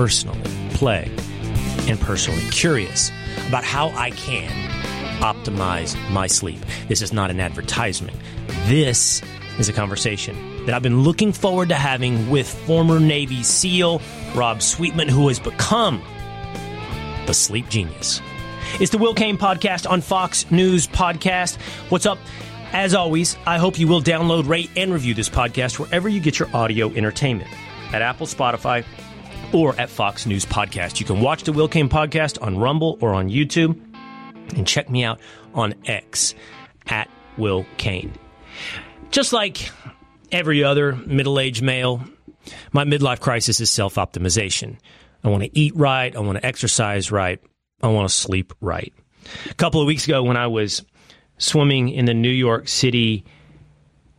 Personally plagued and personally curious about how I can optimize my sleep. This is not an advertisement. This is a conversation that I've been looking forward to having with former Navy SEAL Rob Sweetman, who has become the sleep genius. It's the Will Cain podcast on Fox News Podcast. What's up? As always, I hope you will download, rate, and review this podcast wherever you get your audio entertainment at Apple, Spotify, or at Fox News Podcast. You can watch the Will Cain podcast on Rumble or on YouTube, and check me out on X at Will Cain. Just like every other middle aged male, my midlife crisis is self optimization. I want to eat right, I want to exercise right, I want to sleep right. A couple of weeks ago, when I was swimming in the New York City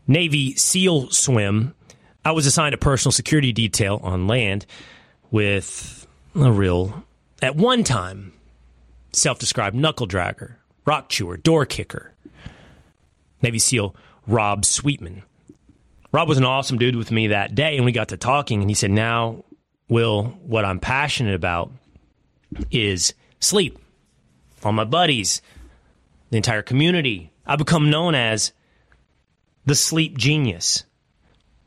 Navy SEAL swim, I was assigned a personal security detail on land with a real, at one time, self described knuckle dragger, rock chewer, door kicker, Navy SEAL Rob Sweetman. Rob was an awesome dude with me that day, and we got to talking, and he said, Now, Will, what I'm passionate about is sleep. All my buddies, the entire community. I've become known as the sleep genius.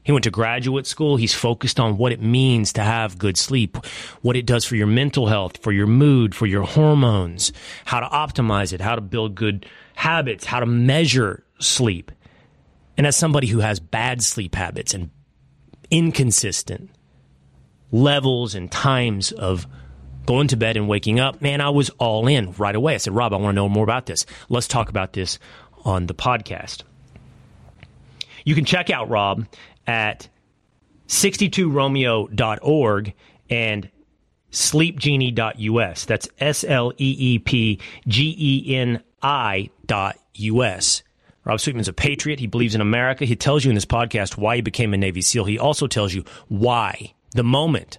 He went to graduate school. He's focused on what it means to have good sleep, what it does for your mental health, for your mood, for your hormones, how to optimize it, how to build good habits, how to measure sleep. And as somebody who has bad sleep habits and inconsistent levels and times of going to bed and waking up, man, I was all in right away. I said, Rob, I want to know more about this. Let's talk about this on the podcast. You can check out Rob at 62romeo.org and sleepgeni.us. That's S L E E P G E N I dot US. Rob Sweetman's a patriot. He believes in America. He tells you in this podcast why he became a Navy SEAL. He also tells you why, the moment,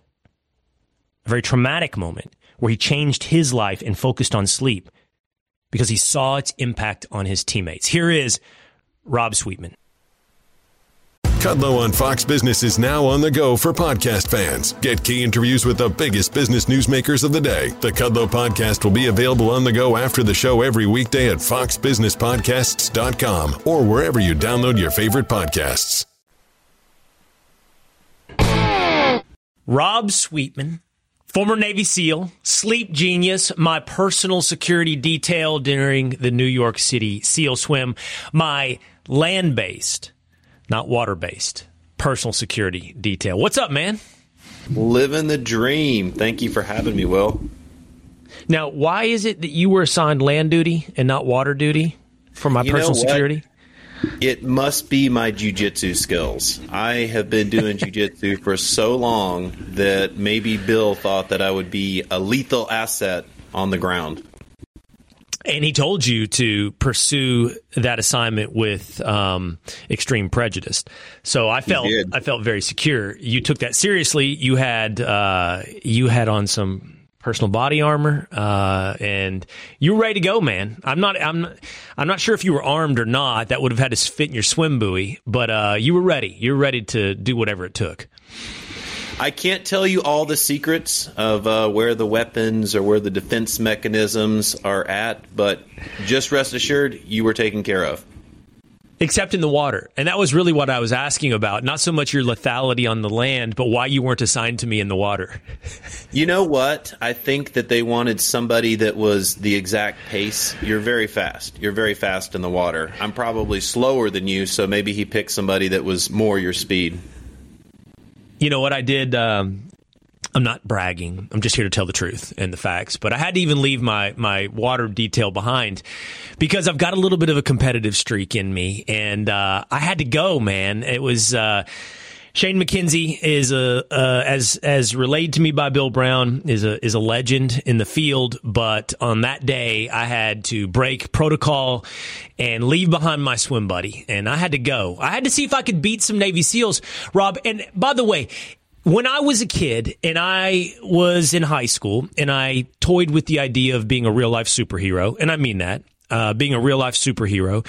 a very traumatic moment, where he changed his life and focused on sleep because he saw its impact on his teammates. Here is Rob Sweetman. Kudlow on Fox Business is now on the go for podcast fans. Get key interviews with the biggest business newsmakers of the day. The Kudlow podcast will be available on the go after the show every weekday at foxbusinesspodcasts.com or wherever you download your favorite podcasts. Rob Sweetman, former Navy SEAL, sleep genius, my personal security detail during the New York City SEAL swim, my land based not water based. Personal security detail. What's up, man? Living the dream. Thank you for having me, Will. Now, why is it that you were assigned land duty and not water duty for my You personal security? It must be my jujitsu skills. I have been doing jujitsu for so long that maybe Bill thought that I would be a lethal asset on the ground. And he told you to pursue that assignment with um, extreme prejudice. So I felt. I felt very secure. You took that seriously. You had uh, you had on some personal body armor, uh, and you were ready to go, man. I'm not I'm not, I'm not sure if you were armed or not. That would have had to fit in your swim buoy, but uh, you were ready. You were ready to do whatever it took. I can't tell you all the secrets of uh, where the weapons or where the defense mechanisms are at, but just rest assured you were taken care of. Except in the water. And that was really what I was asking about. Not so much your lethality on the land, but why you weren't assigned to me in the water. You know what? I think that they wanted somebody that was the exact pace. You're very fast. You're very fast in the water. I'm probably slower than you, so maybe he picked somebody that was more your speed. You know what I did? Um, I'm not bragging. I'm just here to tell the truth and the facts. But I had to even leave my my water detail behind because I've got a little bit of a competitive streak in me, and uh, I had to go. Man, it was. Uh, Shane McKenzie is a uh, as as relayed to me by Bill Brown is a is a legend in the field. But on that day, I had to break protocol and leave behind my swim buddy, and I had to go. I had to see if I could beat some Navy SEALs, Rob. And by the way, when I was a kid and I was in high school and I toyed with the idea of being a real life superhero, and I mean that, uh, being a real life superhero,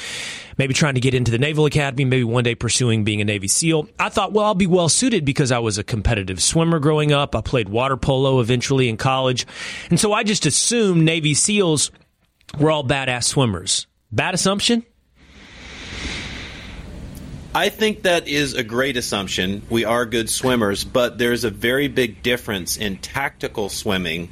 maybe trying to get into the Naval Academy, maybe one day pursuing being a Navy SEAL. I thought, well, I'll be well suited because I was a competitive swimmer growing up. I played water polo eventually in college. And so I just assumed Navy SEALs were all badass swimmers. Bad assumption? I think that is a great assumption. We are good swimmers, but there's a very big difference in tactical swimming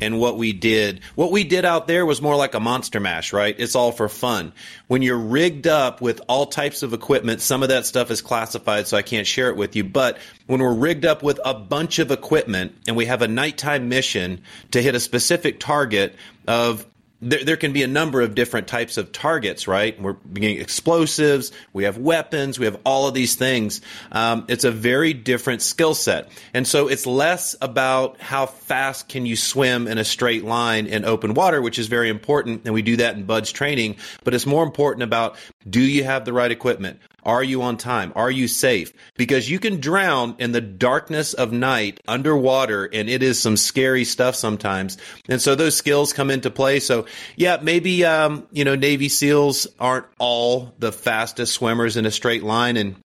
and what we did. What we did out there was more like a monster mash, right? It's all for fun. When you're rigged up with all types of equipment, some of that stuff is classified, so I can't share it with you. But when we're rigged up with a bunch of equipment and we have a nighttime mission to hit a specific target of there, there can be a number of different types of targets, right? We're getting explosives, we have weapons, we have all of these things. Um, it's a very different skill set. And so it's less about how fast can you swim in a straight line in open water, which is very important. And we do that in BUD/S training, but it's more important about do you have the right equipment? Are you on time? Are you safe? Because you can drown in the darkness of night underwater and it is some scary stuff sometimes. And so those skills come into play. So yeah, maybe, um, you know, Navy SEALs aren't all the fastest swimmers in a straight line and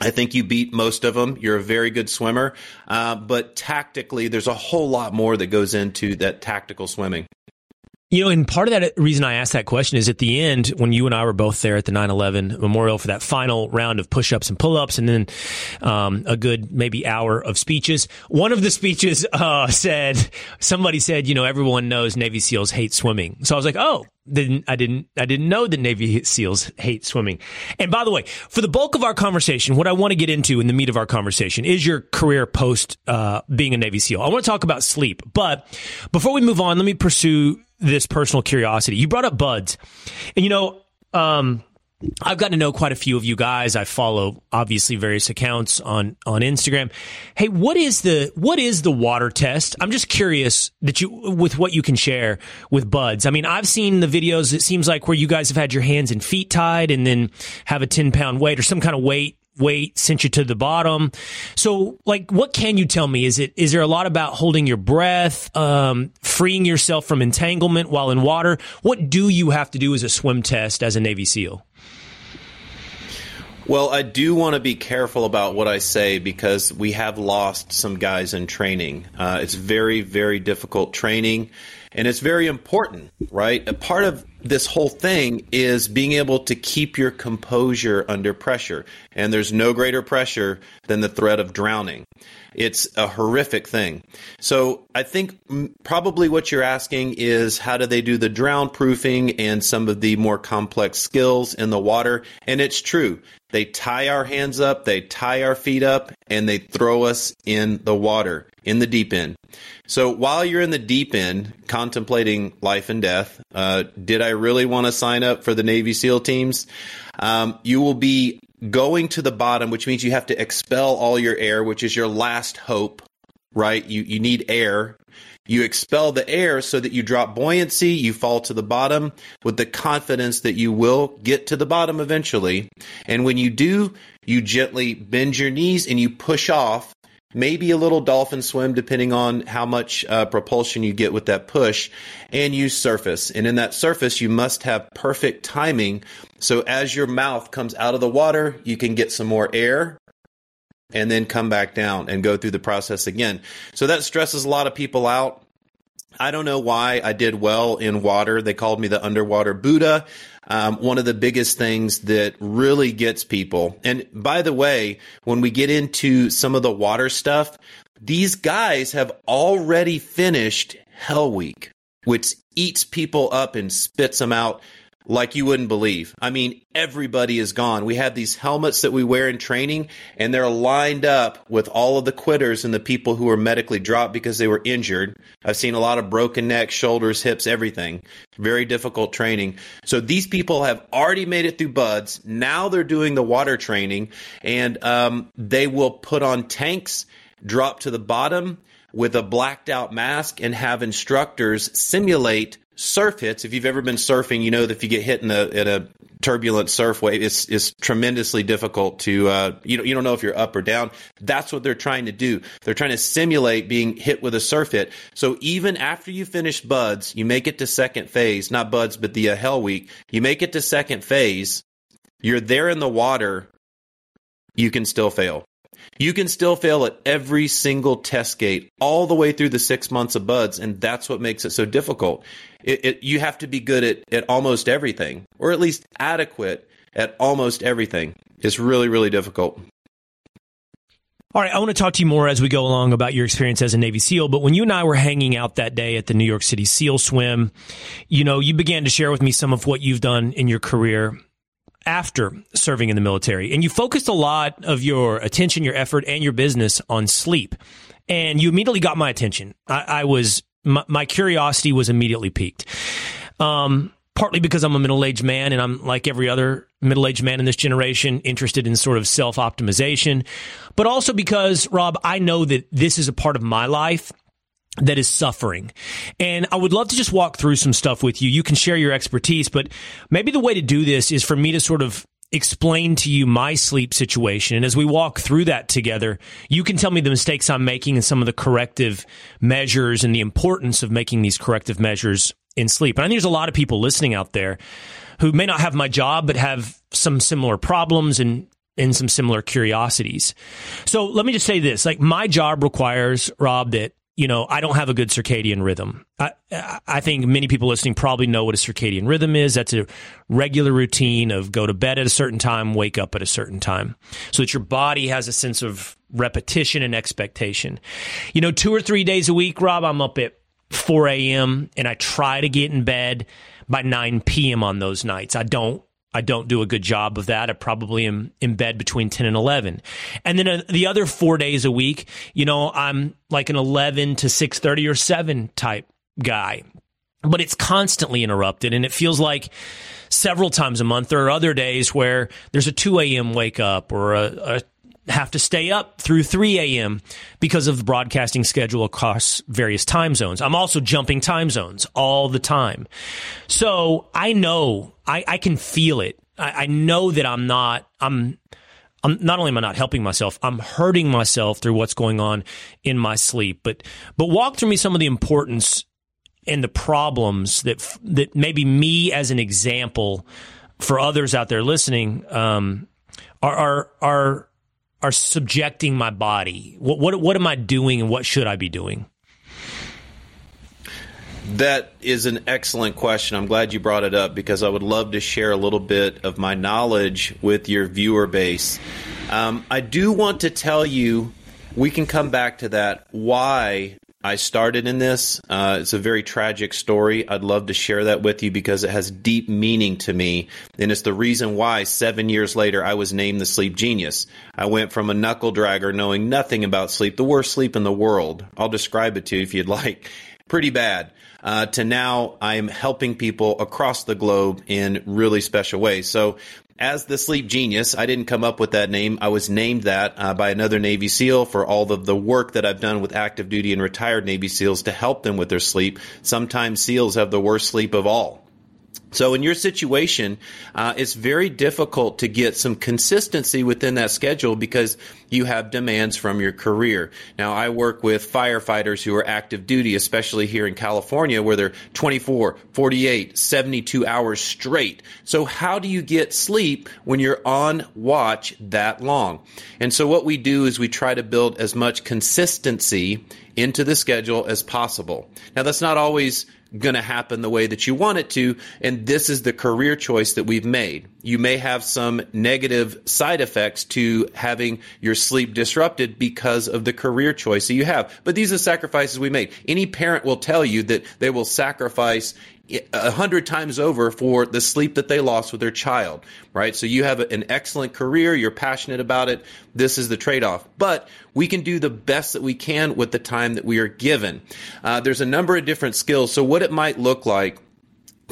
I think you beat most of them. You're a very good swimmer. Uh, but tactically, there's a whole lot more that goes into that tactical swimming. You know, and part of that reason I asked that question is at the end when you and I were both there at the 9/11 memorial for that final round of push-ups and pull-ups, and then um, a good maybe hour of speeches. One of the speeches uh, said somebody said, you know, everyone knows Navy SEALs hate swimming. So I was like, oh, didn't I didn't I didn't know that Navy SEALs hate swimming. And by the way, for the bulk of our conversation, what I want to get into in the meat of our conversation is your career post uh, being a Navy SEAL. I want to talk about sleep, but before we move on, let me pursue this personal curiosity. You brought up BUD/S, and you know, um, I've gotten to know quite a few of you guys. I follow obviously various accounts on on Instagram. Hey, what is the what is the water test? I'm just curious that you with what you can share with BUD/S. I mean, I've seen the videos. It seems like where you guys have had your hands and feet tied, and then have a 10 pound weight or some kind of weight weight sent you to the bottom. So, like, what can you tell me? Is it is there a lot about holding your breath, um, freeing yourself from entanglement while in water? What do you have to do as a swim test as a Navy SEAL? Well, I do want to be careful about what I say because we have lost some guys in training. Uh, it's very, very difficult training, and it's very important, right? A part of this whole thing is being able to keep your composure under pressure. And there's no greater pressure than the threat of drowning. It's a horrific thing. So I think probably what you're asking is how do they do the drown proofing and some of the more complex skills in the water? And it's true. They tie our hands up, they tie our feet up, and they throw us in the water, in the deep end. So while you're in the deep end, contemplating life and death, uh, did I really want to sign up for the Navy SEAL teams? Um, you will be going to the bottom, which means you have to expel all your air, which is your last hope, right? You, you need air. You expel the air so that you drop buoyancy, you fall to the bottom with the confidence that you will get to the bottom eventually. And when you do, you gently bend your knees and you push off, maybe a little dolphin swim depending on how much uh, propulsion you get with that push, and you surface. And in that surface, you must have perfect timing. So as your mouth comes out of the water, you can get some more air and then come back down and go through the process again. So that stresses a lot of people out. I don't know why I did well in water. They called me the underwater Buddha. Um, one of the biggest things that really gets people. And by the way, when we get into some of the water stuff, these guys have already finished Hell Week, which eats people up and spits them out like you wouldn't believe. I mean, everybody is gone. We have these helmets that we wear in training, and they're lined up with all of the quitters and the people who were medically dropped because they were injured. I've seen a lot of broken necks, shoulders, hips, everything. Very difficult training. So these people have already made it through BUD/S. Now they're doing the water training, and um, they will put on tanks, drop to the bottom with a blacked out mask, and have instructors simulate surf hits. If you've ever been surfing, you know that if you get hit in a, in a turbulent surf wave, it's, it's tremendously difficult to, uh, you, don't, you don't know if you're up or down. That's what they're trying to do. They're trying to simulate being hit with a surf hit. So even after you finish BUD/S, you make it to second phase, not BUD/S, but the uh, Hell Week, you make it to second phase, you're there in the water, you can still fail. You can still fail at every single test gate all the way through the six months of BUD/S, and that's what makes it so difficult. It, it, you have to be good at, at almost everything, or at least adequate at almost everything. It's really, really difficult. All right, I want to talk to you more as we go along about your experience as a Navy SEAL. But when you and I were hanging out that day at the New York City SEAL Swim, you know, you began to share with me some of what you've done in your career after serving in the military. And you focused a lot of your attention, your effort, and your business on sleep. And you immediately got my attention. I, I was, my, my, curiosity was immediately piqued. Um, partly because I'm a middle aged man and I'm like every other middle aged man in this generation, interested in sort of self optimization, but also because, Rob, I know that this is a part of my life that is suffering. And I would love to just walk through some stuff with you. You can share your expertise, but maybe the way to do this is for me to sort of explain to you my sleep situation. And as we walk through that together, you can tell me the mistakes I'm making and some of the corrective measures and the importance of making these corrective measures in sleep. And I think there's a lot of people listening out there who may not have my job, but have some similar problems and and some similar curiosities. So let me just say this, like my job requires, Rob, that you know, I don't have a good circadian rhythm. I, I think many people listening probably know what a circadian rhythm is. That's a regular routine of go to bed at a certain time, wake up at a certain time, so that your body has a sense of repetition and expectation. You know, two or three days a week, Rob, I'm up at 4 a.m. and I try to get in bed by 9 p.m. on those nights. I don't I don't do a good job of that. I probably am in bed between 10 and 11. And then uh, the other four days a week, you know, I'm like an 11 to 6.30 or 7 type guy. But it's constantly interrupted and it feels like several times a month. There are other days where there's a 2 a.m. wake up or a, a have to stay up through 3 a.m. because of the broadcasting schedule across various time zones. I'm also jumping time zones all the time. So I know, I, I can feel it. I, I know that I'm not, I'm, I'm not only am I not helping myself, I'm hurting myself through what's going on in my sleep. But, but walk through me some of the importance and the problems that, that maybe me as an example for others out there listening, um, are, are, are, are subjecting my body? What, what, what am I doing and what should I be doing? That is an excellent question. I'm glad you brought it up because I would love to share a little bit of my knowledge with your viewer base. Um, I do want to tell you, we can come back to that, why I started in this. Uh, it's a very tragic story. I'd love to share that with you because it has deep meaning to me. And it's the reason why seven years later I was named the sleep genius. I went from a knuckle dragger knowing nothing about sleep, the worst sleep in the world. I'll describe it to you if you'd like. Pretty bad. Uh, to now I'm helping people across the globe in really special ways. So as the sleep genius. I didn't come up with that name. I was named that uh, by another Navy SEAL for all of the work that I've done with active duty and retired Navy SEALs to help them with their sleep. Sometimes SEALs have the worst sleep of all. So in your situation, uh, it's very difficult to get some consistency within that schedule because you have demands from your career. Now, I work with firefighters who are active duty, especially here in California, where they're 24, 48, 72 hours straight. So how do you get sleep when you're on watch that long? And so what we do is we try to build as much consistency into the schedule as possible. Now, that's not always going to happen the way that you want it to. And this is the career choice that we've made. You may have some negative side effects to having your sleep disrupted because of the career choice that you have. But these are sacrifices we made. Any parent will tell you that they will sacrifice a hundred times over for the sleep that they lost with their child, right? So you have an excellent career, you're passionate about it. This is the trade off. But we can do the best that we can with the time that we are given. Uh, there's a number of different skills. So what it might look like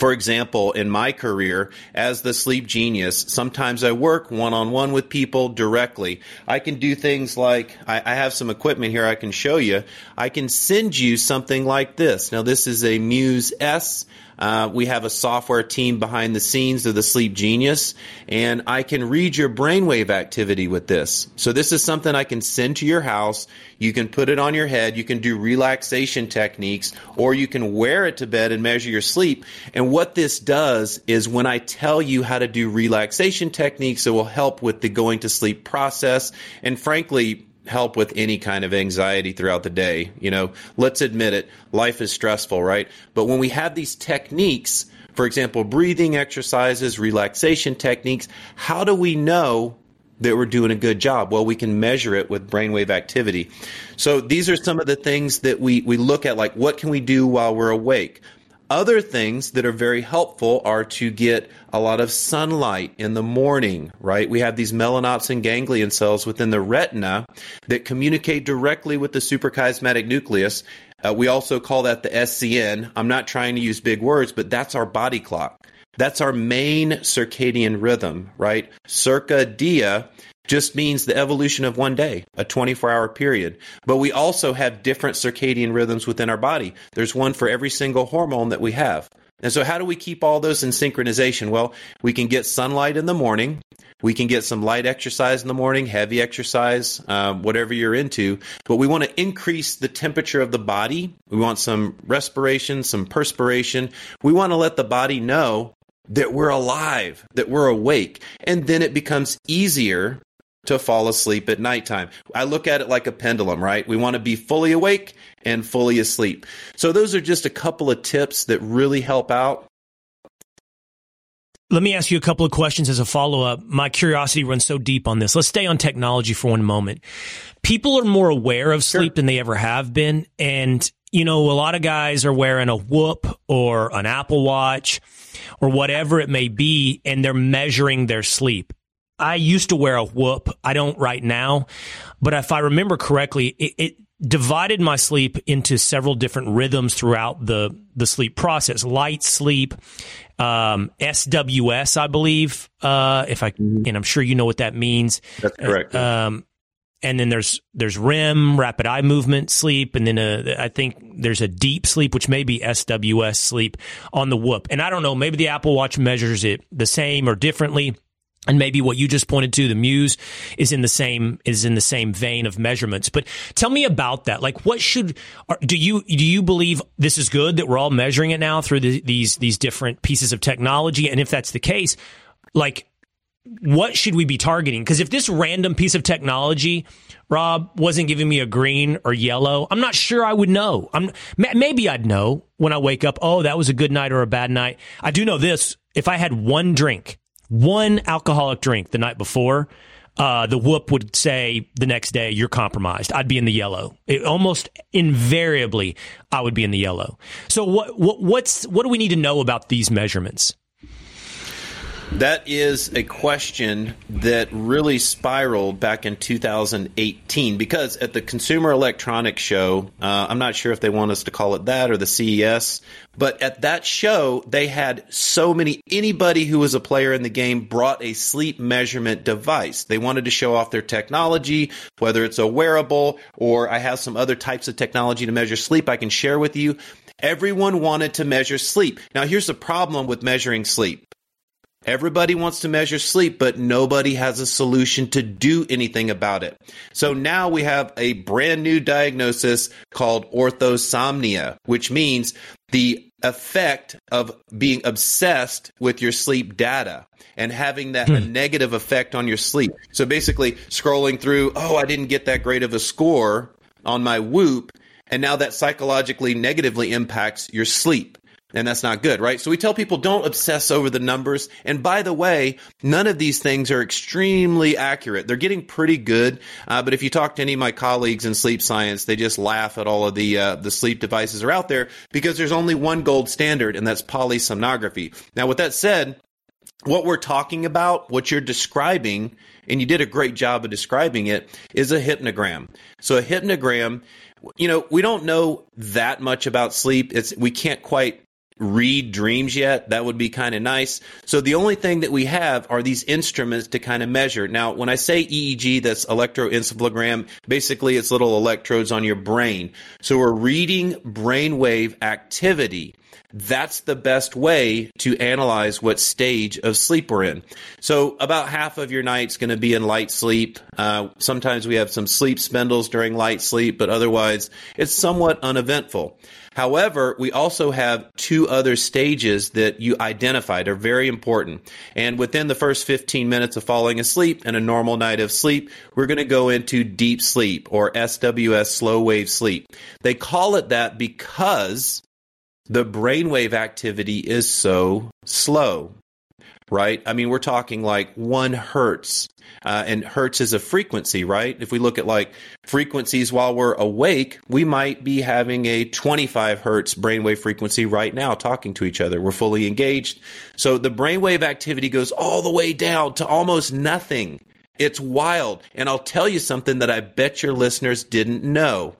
for example, in my career as the sleep genius, sometimes I work one on one with people directly. I can do things like I, I, have some equipment here I can show you. I can send you something like this. Now, this is a Muse S. Uh, we have a software team behind the scenes of the Sleep Genius, and I can read your brainwave activity with this. So this is something I can send to your house. You can put it on your head. You can do relaxation techniques, or you can wear it to bed and measure your sleep. And what this does is when I tell you how to do relaxation techniques, it will help with the going to sleep process. And frankly, help with any kind of anxiety throughout the day. You know, let's admit it, life is stressful, right? But when we have these techniques, for example, breathing exercises, relaxation techniques, how do we know that we're doing a good job? Well, we can measure it with brainwave activity. So these are some of the things that we, we look at, like what can we do while we're awake? Other things that are very helpful are to get a lot of sunlight in the morning, right? We have these melanopsin ganglion cells within the retina that communicate directly with the suprachiasmatic nucleus. Uh, we also call that the SCN. I'm not trying to use big words, but that's our body clock. That's our main circadian rhythm, right? Circadia just means the evolution of one day, a 24 hour period. But we also have different circadian rhythms within our body. There's one for every single hormone that we have. And so, how do we keep all those in synchronization? Well, we can get sunlight in the morning. We can get some light exercise in the morning, heavy exercise, um, whatever you're into. But we want to increase the temperature of the body. We want some respiration, some perspiration. We want to let the body know that we're alive, that we're awake. And then it becomes easier to fall asleep at nighttime. I look at it like a pendulum, right? We want to be fully awake and fully asleep. So those are just a couple of tips that really help out. Let me ask you a couple of questions as a follow up. My curiosity runs so deep on this. Let's stay on technology for one moment. People are more aware of sleep sure. than they ever have been. And, you know, a lot of guys are wearing a whoop or an Apple Watch or whatever it may be, and they're measuring their sleep. I used to wear a whoop. I don't right now, but if I remember correctly, it, it divided my sleep into several different rhythms throughout the the sleep process. Light sleep, um, SWS, I believe. Uh, if I mm-hmm. and I'm sure you know what that means. That's correct. Um, and then there's there's REM, rapid eye movement sleep, and then a, I think there's a deep sleep, which may be SWS sleep on the Whoop. And I don't know, maybe the Apple Watch measures it the same or differently and maybe what you just pointed to the muse is in the same is in the same vein of measurements. But tell me about that. Like what should do you do you believe this is good that we're all measuring it now through the, these these different pieces of technology? And if that's the case like what should we be targeting? Because if this random piece of technology rob wasn't giving me a green or yellow i'm not sure i would know. I'm maybe i'd know when i wake up oh that was a good night or a bad night. I do know this. If i had one drink one alcoholic drink the night before, uh, the whoop would say the next day you're compromised. I'd be in the yellow. It, almost invariably, I would be in the yellow. So what, what what's what do we need to know about these measurements? That is a question that really spiraled back in 2018 because at the Consumer Electronics Show, uh, I'm not sure if they want us to call it that or the CES, but at that show, they had so many, anybody who was a player in the game brought a sleep measurement device. They wanted to show off their technology, whether it's a wearable or I have some other types of technology to measure sleep I can share with you. Everyone wanted to measure sleep. Now, here's the problem with measuring sleep Everybody wants to measure sleep, but nobody has a solution to do anything about it. So now we have a brand new diagnosis called orthosomnia, which means the effect of being obsessed with your sleep data and having that hmm. negative effect on your sleep. So basically scrolling through, oh, I didn't get that great of a score on my whoop. And now that psychologically negatively impacts your sleep. And that's not good, right? So we tell people don't obsess over the numbers. And by the way, none of these things are extremely accurate. They're getting pretty good, uh, but if you talk to any of my colleagues in sleep science, they just laugh at all of the uh, the sleep devices are out there because there's only one gold standard, and that's polysomnography. Now, with that said, what we're talking about, what you're describing, and you did a great job of describing it, is a hypnogram. So a hypnogram, you know, we don't know that much about sleep. It's we can't quite read dreams yet. That would be kind of nice. So the only thing that we have are these instruments to kind of measure. Now, when I say EEG, that's electroencephalogram. Basically, it's little electrodes on your brain. So we're reading brainwave activity. That's the best way to analyze what stage of sleep we're in. So about half of your night's going to be in light sleep. Uh, sometimes we have some sleep spindles during light sleep, but otherwise it's somewhat uneventful. However, we also have two other stages that you identified are very important. And within the first 15 minutes of falling asleep and a normal night of sleep, we're going to go into deep sleep or SWS slow wave sleep. They call it that because the brainwave activity is so slow right? I mean, we're talking like one hertz, uh, and hertz is a frequency, right? If we look at like frequencies while we're awake, we might be having a 25 hertz brainwave frequency right now talking to each other. We're fully engaged. So the brainwave activity goes all the way down to almost nothing. It's wild. And I'll tell you something that I bet your listeners didn't know.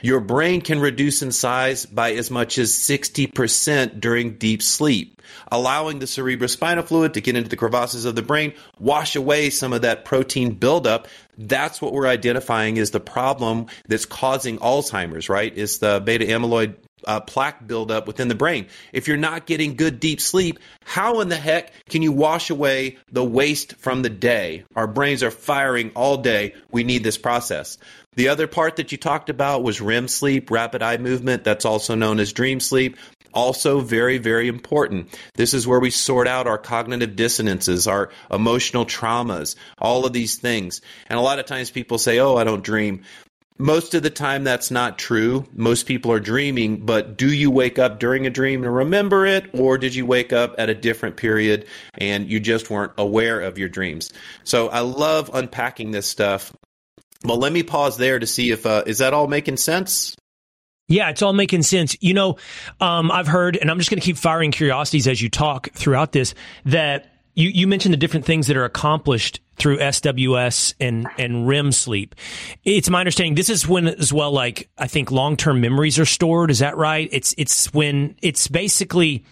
Your brain can reduce in size by as much as 60% during deep sleep, allowing the cerebrospinal fluid to get into the crevasses of the brain, wash away some of that protein buildup. That's what we're identifying is the problem that's causing Alzheimer's, right? Is the beta amyloid uh, plaque buildup within the brain. If you're not getting good deep sleep, how in the heck can you wash away the waste from the day? Our brains are firing all day. We need this process. The other part that you talked about was REM sleep, rapid eye movement. That's also known as dream sleep. Also, very, very important. This is where we sort out our cognitive dissonances, our emotional traumas, all of these things. And a lot of times people say, Oh, I don't dream. Most of the time, that's not true. Most people are dreaming, but do you wake up during a dream and remember it, or did you wake up at a different period and you just weren't aware of your dreams? So I love unpacking this stuff. Well, let me pause there to see if uh, is that all making sense. Yeah, it's all making sense. You know, um, I've heard, and I'm just going to keep firing curiosities as you talk throughout this. That you you mentioned the different things that are accomplished through SWS and and REM sleep. It's my understanding this is when as well, like I think long term memories are stored. Is that right? It's it's when it's basically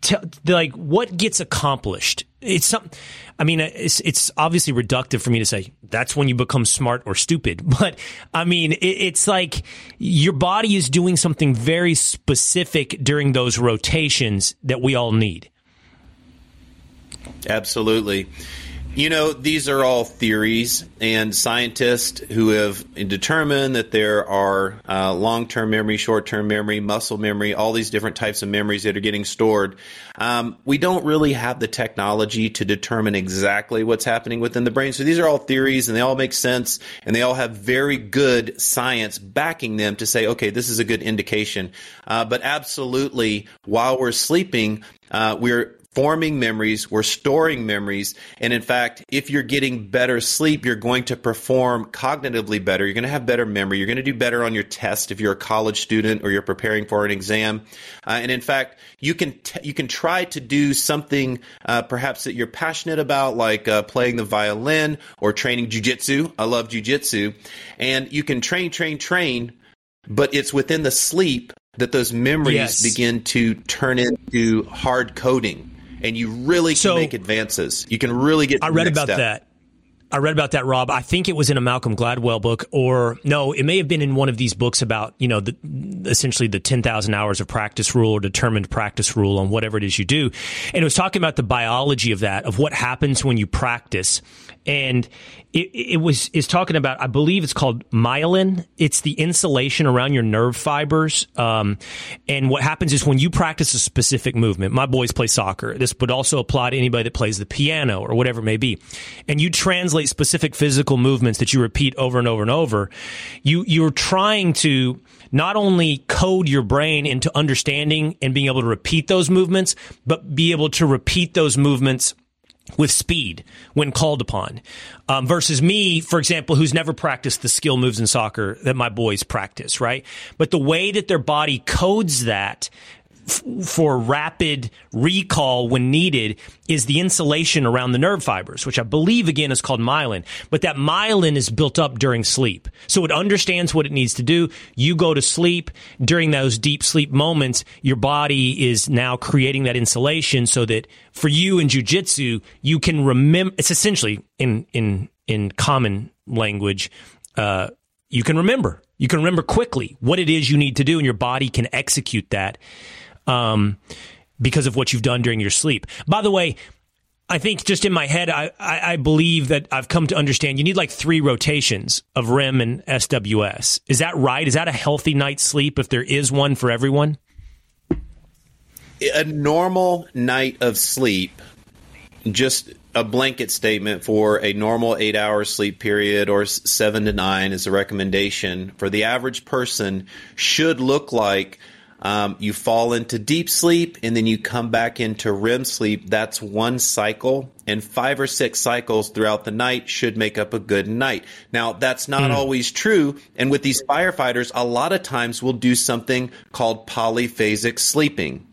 t- like what gets accomplished. It's some. I mean, it's it's obviously reductive for me to say that's when you become smart or stupid. But I mean, it, it's like your body is doing something very specific during those rotations that we all need. Absolutely. You know, these are all theories, and scientists who have determined that there are uh, long term memory, short term memory, muscle memory, all these different types of memories that are getting stored. Um, we don't really have the technology to determine exactly what's happening within the brain. So these are all theories, and they all make sense, and they all have very good science backing them to say, okay, this is a good indication. Uh, but absolutely, while we're sleeping, uh, we're forming memories, we're storing memories. And in fact, if you're getting better sleep, you're going to perform cognitively better. You're going to have better memory. You're going to do better on your test if you're a college student or you're preparing for an exam. Uh, and in fact, you can t- you can try to do something uh, perhaps that you're passionate about, like uh, playing the violin or training jujitsu. I love jujitsu, and you can train, train, train, but it's within the sleep that those memories yes. begin to turn into hard coding and you really can so, make advances. You can really get. I read about step. that. I read about that, Rob. I think it was in a Malcolm Gladwell book, or no, it may have been in one of these books about you know the, essentially the ten thousand hours of practice rule or determined practice rule on whatever it is you do, and it was talking about the biology of that of what happens when you practice, and it, it was is talking about I believe it's called myelin. It's the insulation around your nerve fibers. Um, and what happens is when you practice a specific movement, my boys play soccer. This would also apply to anybody that plays the piano or whatever it may be. And you translate specific physical movements that you repeat over and over and over. You you're trying to not only code your brain into understanding and being able to repeat those movements, but be able to repeat those movements with speed when called upon. Um, versus me, for example, who's never practiced the skill moves in soccer that my boys practice, right? But the way that their body codes that for rapid recall when needed is the insulation around the nerve fibers, which I believe again is called myelin. But that myelin is built up during sleep. So it understands what it needs to do. You go to sleep during those deep sleep moments, your body is now creating that insulation so that for you in jujitsu, you can remember, it's essentially in, in, in common language, uh, you can remember. You can remember quickly what it is you need to do, and your body can execute that um, because of what you've done during your sleep. By the way, I think just in my head, I, I, I, believe that I've come to understand you need like three rotations of REM and SWS. Is that right? Is that a healthy night's sleep if there is one for everyone? A normal night of sleep, just a blanket statement for a normal eight hour sleep period or seven to nine is a recommendation for the average person, should look like um, you fall into deep sleep and then you come back into REM sleep. That's one cycle, and five or six cycles throughout the night should make up a good night. Now, that's not mm. always true. And with these firefighters, a lot of times we'll do something called polyphasic sleeping.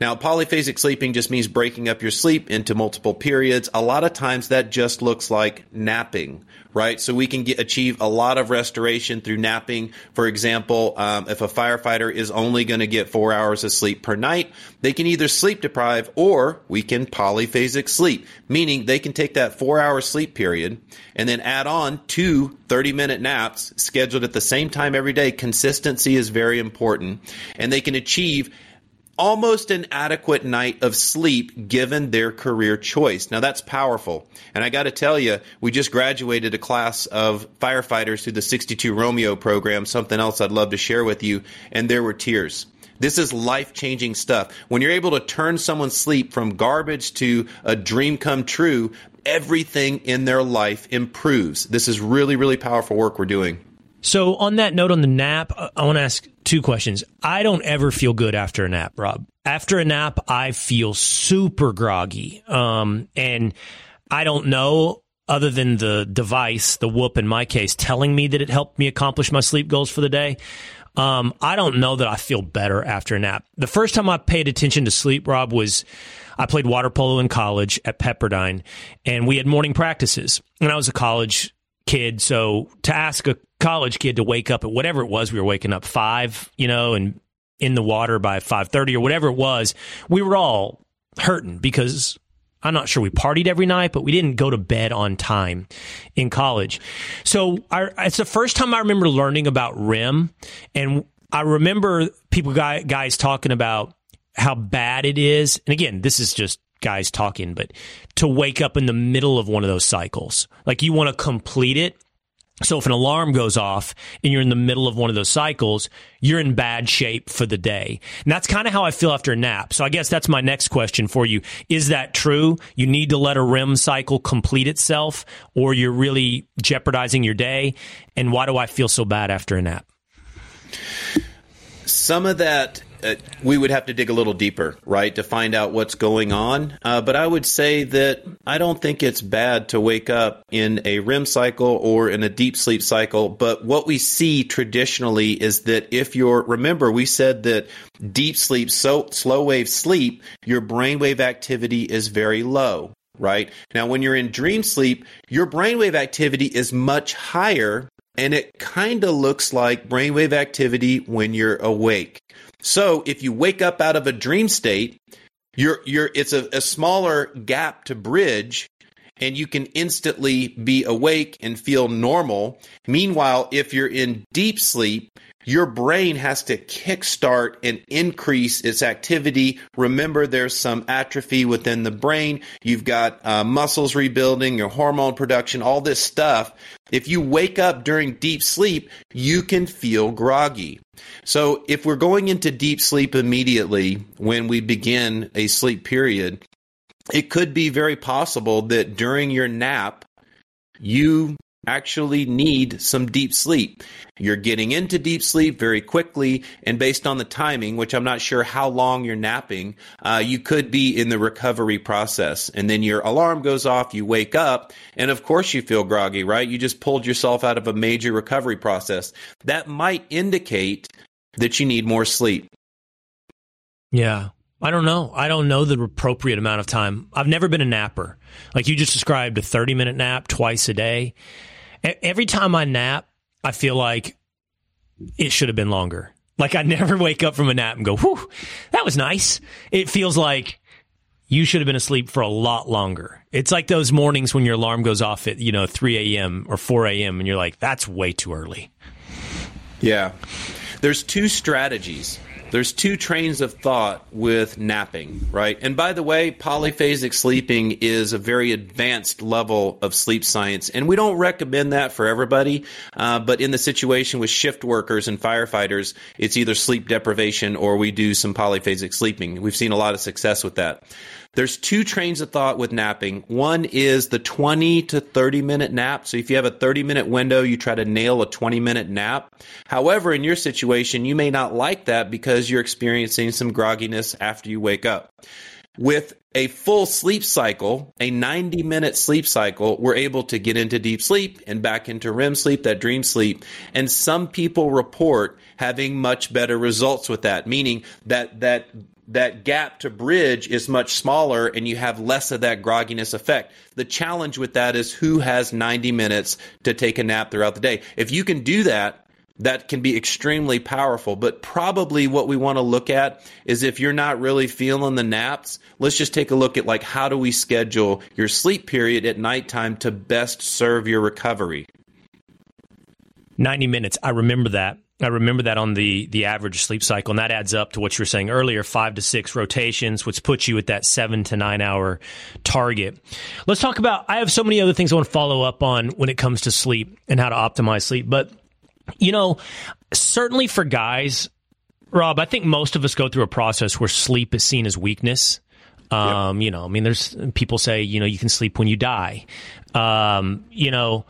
Now, polyphasic sleeping just means breaking up your sleep into multiple periods. A lot of times that just looks like napping, right? So we can get, achieve a lot of restoration through napping. For example, um, if a firefighter is only going to get four hours of sleep per night, they can either sleep deprive or we can polyphasic sleep, meaning they can take that four hour sleep period and then add on two 30 minute naps scheduled at the same time every day. Consistency is very important and they can achieve almost an adequate night of sleep given their career choice. Now that's powerful. And I got to tell you, we just graduated a class of firefighters through the 62 Romeo program, something else I'd love to share with you, and there were tears. This is life changing stuff. When you're able to turn someone's sleep from garbage to a dream come true, everything in their life improves. This is really, really powerful work we're doing. So, on that note, on the nap, I want to ask two questions. I don't ever feel good after a nap, Rob. After a nap, I feel super groggy. Um, and I don't know, other than the device, the whoop in my case, telling me that it helped me accomplish my sleep goals for the day. Um, I don't know that I feel better after a nap. The first time I paid attention to sleep, Rob, was I played water polo in college at Pepperdine, and we had morning practices. And I was a college kid, so to ask a college kid to wake up at whatever it was we were waking up five you know and in the water by 5.30 or whatever it was we were all hurting because i'm not sure we partied every night but we didn't go to bed on time in college. So it's the first time i remember learning about rem. And i remember people guys talking about how bad it is. And again this is just guys talking but to wake up in the middle of one of those cycles like you want to complete it so if an alarm goes off and you're in the middle of one of those cycles, you're in bad shape for the day. And that's kind of how I feel after a nap. So I guess that's my next question for you. Is that true? You need to let a REM cycle complete itself or you're really jeopardizing your day? And why do I feel so bad after a nap? Some of that uh, we would have to dig a little deeper, right, to find out what's going on. Uh, but I would say that I don't think it's bad to wake up in a REM cycle or in a deep sleep cycle. But what we see traditionally is that if you're, remember, we said that deep sleep, so slow wave sleep, your brainwave activity is very low. Right now, when you're in dream sleep, your brainwave activity is much higher and it kind of looks like brainwave activity when you're awake. So if you wake up out of a dream state, you're you're it's a, a smaller gap to bridge and you can instantly be awake and feel normal. Meanwhile, if you're in deep sleep, your brain has to kickstart and increase its activity. Remember, there's some atrophy within the brain. You've got uh, muscles rebuilding, your hormone production, all this stuff. If you wake up during deep sleep, you can feel groggy. So if we're going into deep sleep immediately when we begin a sleep period, it could be very possible that during your nap, you actually need some deep sleep. You're getting into deep sleep very quickly, and based on the timing, which I'm not sure how long you're napping, uh, you could be in the recovery process. And then your alarm goes off, you wake up, and of course you feel groggy, right? You just pulled yourself out of a major recovery process. That might indicate that you need more sleep. Yeah. I don't know. I don't know the appropriate amount of time. I've never been a napper. Like you just described, a 30 minute nap twice a day. Every time I nap, I feel like it should have been longer. Like I never wake up from a nap and go, whew, that was nice. It feels like you should have been asleep for a lot longer. It's like those mornings when your alarm goes off at, you know, 3 a.m. or 4 a.m. and you're like, that's way too early. Yeah. There's two strategies there's two trains of thought with napping, right? And by the way, polyphasic sleeping is a very advanced level of sleep science, and we don't recommend that for everybody. Uh, but in the situation with shift workers and firefighters, it's either sleep deprivation or we do some polyphasic sleeping. We've seen a lot of success with that. There's two trains of thought with napping. One is the 20 to 30 minute nap. So if you have a 30 minute window, you try to nail a 20 minute nap. However, in your situation, you may not like that because you're experiencing some grogginess after you wake up. With a full sleep cycle, a 90 minute sleep cycle, we're able to get into deep sleep and back into REM sleep, that dream sleep. And some people report having much better results with that, meaning that, that that gap to bridge is much smaller and you have less of that grogginess effect. The challenge with that is who has 90 minutes to take a nap throughout the day. If you can do that, that can be extremely powerful. But probably what we want to look at is if you're not really feeling the naps, let's just take a look at like how do we schedule your sleep period at nighttime to best serve your recovery. 90 minutes. I remember that. I remember that on the the average sleep cycle, and that adds up to what you were saying earlier: five to six rotations, which puts you at that seven to nine hour target. Let's talk about. I have so many other things I want to follow up on when it comes to sleep and how to optimize sleep, but you know, certainly for guys, Rob, I think most of us go through a process where sleep is seen as weakness. Um, yep. You know, I mean, there's people say you know you can sleep when you die. Um, you know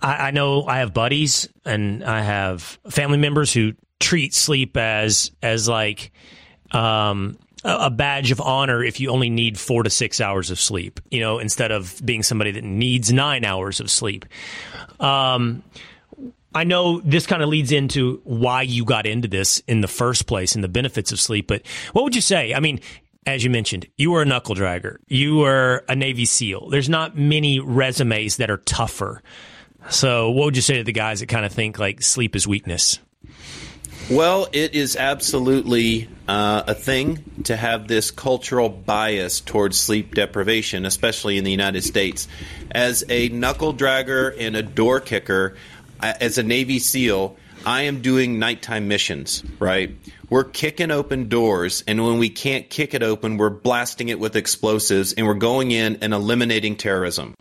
I, I know I have buddies and I have family members who treat sleep as as like um, a badge of honor if you only need four to six hours of sleep, you know, instead of being somebody that needs nine hours of sleep. Um, I know this kind of leads into why you got into this in the first place and the benefits of sleep, but what would you say? I mean, as you mentioned, you were a knuckle dragger, you were a Navy SEAL. There's not many resumes that are tougher so, what would you say to the guys that kind of think like sleep is weakness? Well, it is absolutely uh, a thing to have this cultural bias towards sleep deprivation, especially in the United States. As a knuckle dragger and a door kicker, as a Navy SEAL, I am doing nighttime missions, right? We're kicking open doors, and when we can't kick it open, we're blasting it with explosives, and we're going in and eliminating terrorism.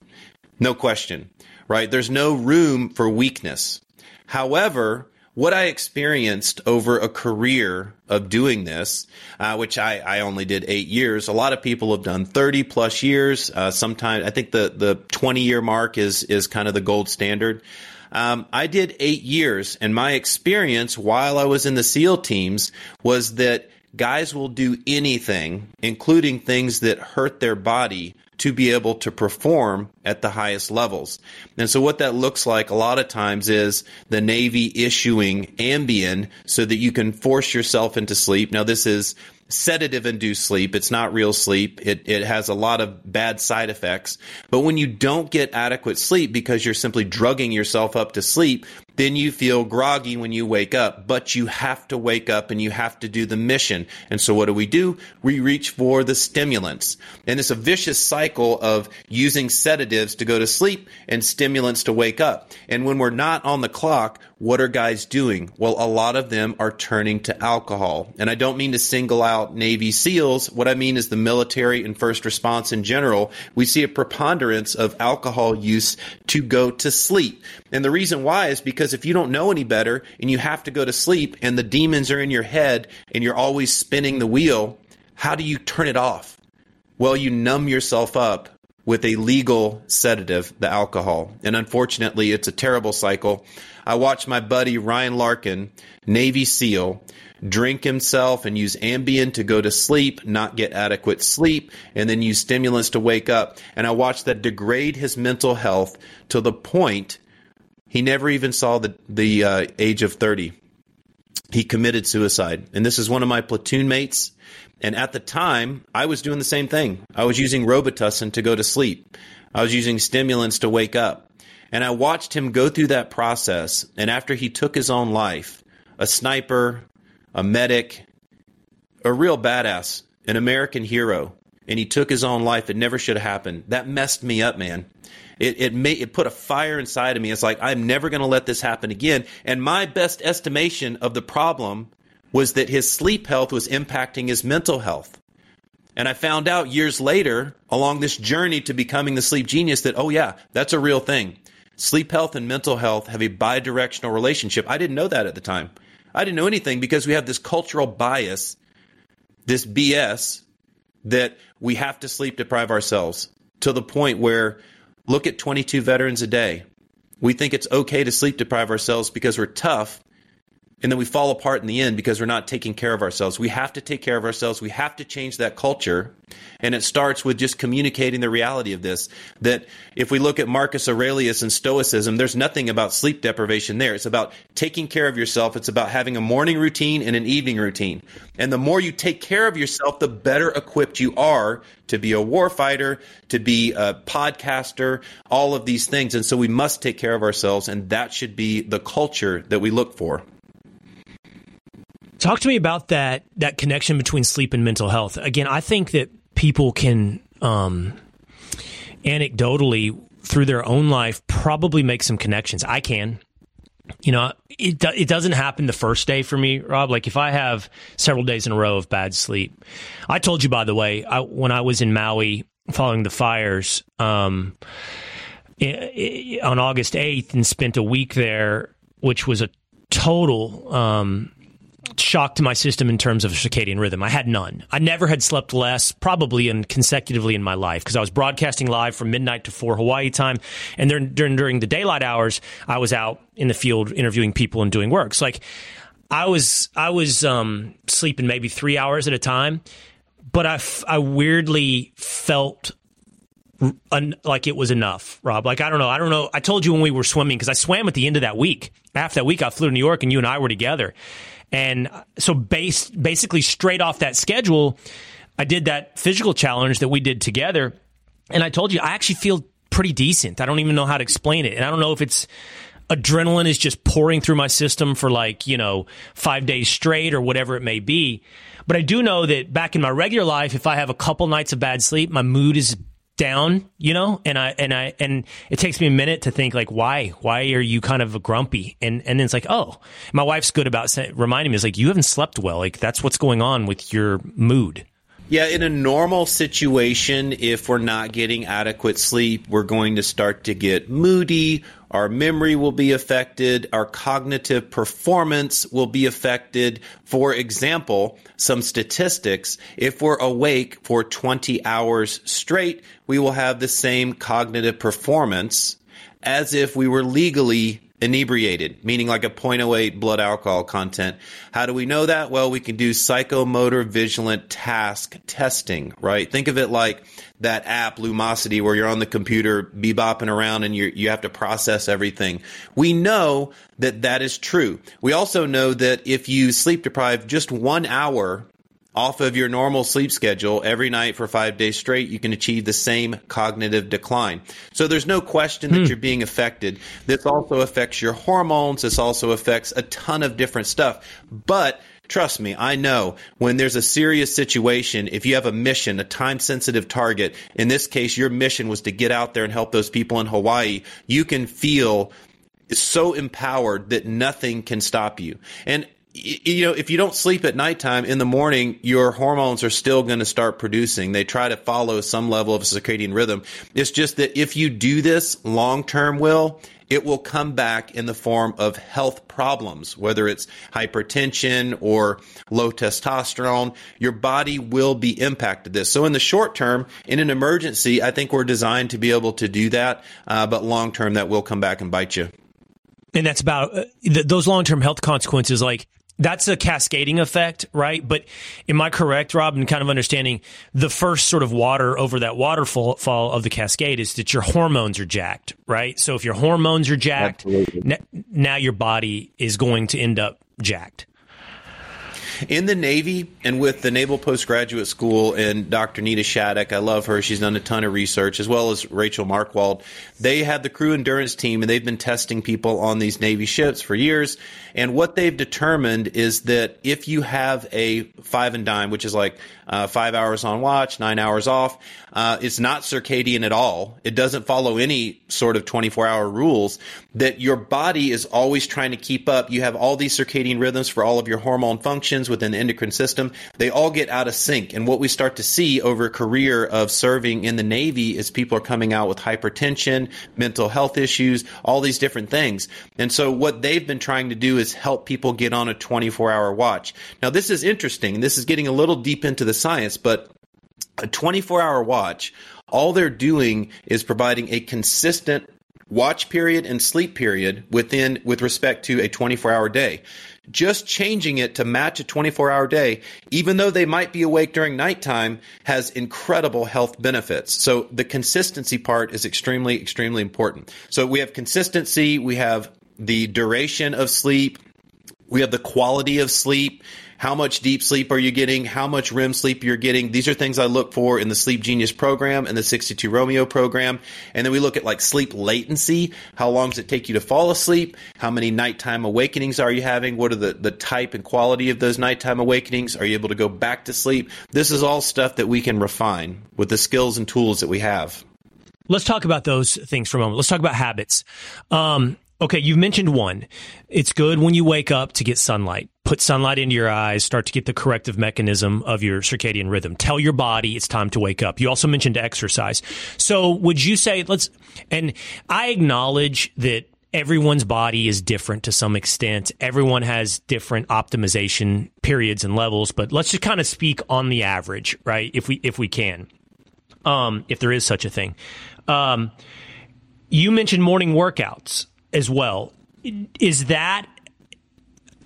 No question right? There's no room for weakness. However, what I experienced over a career of doing this, uh, which I, I, only did eight years, a lot of people have done 30 plus years. Uh, sometimes I think the, the 20 year mark is, is kind of the gold standard. Um, I did eight years, and my experience while I was in the SEAL teams was that guys will do anything, including things that hurt their body, to be able to perform at the highest levels. And so what that looks like a lot of times is the Navy issuing Ambien so that you can force yourself into sleep. Now this is sedative induced sleep. It's not real sleep. It, it has a lot of bad side effects. But when you don't get adequate sleep because you're simply drugging yourself up to sleep, then you feel groggy when you wake up, but you have to wake up and you have to do the mission. And so what do we do? We reach for the stimulants. And it's a vicious cycle of using sedatives to go to sleep and stimulants to wake up. And when we're not on the clock, what are guys doing? Well, a lot of them are turning to alcohol. And I don't mean to single out Navy SEALs. What I mean is the military and first response in general. We see a preponderance of alcohol use to go to sleep. And the reason why is because if you don't know any better and you have to go to sleep and the demons are in your head and you're always spinning the wheel, how do you turn it off? Well, you numb yourself up with a legal sedative, the alcohol. And unfortunately, it's a terrible cycle. I watched my buddy Ryan Larkin, Navy SEAL, drink himself and use Ambien to go to sleep, not get adequate sleep, and then use stimulants to wake up. And I watched that degrade his mental health to the point he never even saw the, the uh, age of 30. He committed suicide. And this is one of my platoon mates. And at the time, I was doing the same thing. I was using Robitussin to go to sleep. I was using stimulants to wake up. And I watched him go through that process. And after he took his own life, a sniper, a medic, a real badass, an American hero, and he took his own life. It never should have happened. That messed me up, man. It it made it put a fire inside of me. It's like I'm never going to let this happen again. And my best estimation of the problem was that his sleep health was impacting his mental health. And I found out years later along this journey to becoming the sleep genius that oh yeah, that's a real thing. Sleep health and mental health have a bidirectional relationship. I didn't know that at the time. I didn't know anything because we have this cultural bias, this BS that we have to sleep deprive ourselves to the point where look at 22 veterans a day. We think it's okay to sleep deprive ourselves because we're tough and then we fall apart in the end because we're not taking care of ourselves. We have to take care of ourselves. We have to change that culture. And it starts with just communicating the reality of this. That if we look at Marcus Aurelius and Stoicism, there's nothing about sleep deprivation there. It's about taking care of yourself. It's about having a morning routine and an evening routine. And the more you take care of yourself, the better equipped you are to be a warfighter, to be a podcaster, all of these things. And so we must take care of ourselves. And that should be the culture that we look for. Talk to me about that that connection between sleep and mental health. Again, I think that people can um, anecdotally through their own life probably make some connections. I can. You know, it it doesn't happen the first day for me, Rob. Like if I have several days in a row of bad sleep, I told you by the way, I, when I was in Maui following the fires um, on August eighth and spent a week there, which was a total um, shock to my system in terms of circadian rhythm. I had none. I never had slept less, probably and consecutively in my life, because I was broadcasting live from midnight to four Hawaii time, and during, during during the daylight hours, I was out in the field interviewing people and doing work. So like, I was I was um, sleeping maybe three hours at a time, but I, f- I weirdly felt like it was enough, Rob. Like I don't know, I don't know. I told you when we were swimming because I swam at the end of that week. After that week, I flew to New York, and you and I were together. And uh, so, based basically straight off that schedule, I did that physical challenge that we did together. And I told you, I actually feel pretty decent. I don't even know how to explain it. And I don't know if it's adrenaline is just pouring through my system for like, you know, five days straight or whatever it may be. But I do know that back in my regular life, if I have a couple nights of bad sleep, my mood is down, you know, and I and I and it takes me a minute to think like why why are you kind of grumpy and and then it's like oh my wife's good about reminding me it's like you haven't slept well like that's what's going on with your mood. Yeah, in a normal situation, if we're not getting adequate sleep, we're going to start to get moody. Our memory will be affected. Our cognitive performance will be affected. For example, some statistics if we're awake for 20 hours straight, we will have the same cognitive performance as if we were legally inebriated, meaning like a 0.08 blood alcohol content. How do we know that? Well, we can do psychomotor vigilant task testing, right? Think of it like that app Lumosity where you're on the computer bebopping around and you you have to process everything. We know that that is true. We also know that if you sleep deprive just 1 hour off of your normal sleep schedule every night for five days straight, you can achieve the same cognitive decline. So there's no question that hmm. you're being affected. This also affects your hormones. This also affects a ton of different stuff. But Trust me, I know when there's a serious situation, if you have a mission, a time sensitive target, in this case, your mission was to get out there and help those people in Hawaii, you can feel so empowered that nothing can stop you. And you know, if you don't sleep at nighttime in the morning, your hormones are still going to start producing. They try to follow some level of circadian rhythm. It's just that if you do this long term, will it will come back in the form of health problems, whether it's hypertension or low testosterone. Your body will be impacted this. So in the short term, in an emergency, I think we're designed to be able to do that. Uh, but long term, that will come back and bite you. And that's about uh, th- those long term health consequences, like that's a cascading effect, right? But am I correct, Rob, in kind of understanding the first sort of water over that waterfall of the cascade is that your hormones are jacked, right? So if your hormones are jacked, n- now your body is going to end up jacked. In the Navy and with the Naval Postgraduate School and Dr. Nita Shattuck, I love her. She's done a ton of research, as well as Rachel Markwald. They have the crew endurance team, and they've been testing people on these Navy ships for years. And what they've determined is that if you have a five and dime, which is like uh, five hours on watch, nine hours off, uh, it's not circadian at all. It doesn't follow any sort of 24 hour rules that your body is always trying to keep up. You have all these circadian rhythms for all of your hormone functions within the endocrine system. They all get out of sync. And what we start to see over a career of serving in the Navy is people are coming out with hypertension, mental health issues, all these different things. And so what they've been trying to do is help people get on a 24 hour watch. Now, this is interesting. This is getting a little deep into the science, but a 24 hour watch, all they're doing is providing a consistent watch period and sleep period within with respect to a 24 hour day just changing it to match a 24 hour day, even though they might be awake during nighttime, has incredible health benefits. So the consistency part is extremely, extremely important. So we have consistency, we have the duration of sleep, we have the quality of sleep. How much deep sleep are you getting? How much REM sleep you're getting? These are things I look for in the Sleep Genius program and the 62 Romeo program. And then we look at like sleep latency. How long does it take you to fall asleep? How many nighttime awakenings are you having? What are the, the type and quality of those nighttime awakenings? Are you able to go back to sleep? This is all stuff that we can refine with the skills and tools that we have. Let's talk about those things for a moment. Let's talk about habits. Um, Okay, you've mentioned one. It's good when you wake up to get sunlight. Put sunlight into your eyes, start to get the corrective mechanism of your circadian rhythm. Tell your body it's time to wake up. You also mentioned exercise. So would you say, let's, and I acknowledge that everyone's body is different to some extent. Everyone has different optimization periods and levels, but let's just kind of speak on the average, right? If we, if we can, um, if there is such a thing. Um, you mentioned morning workouts as well. Is that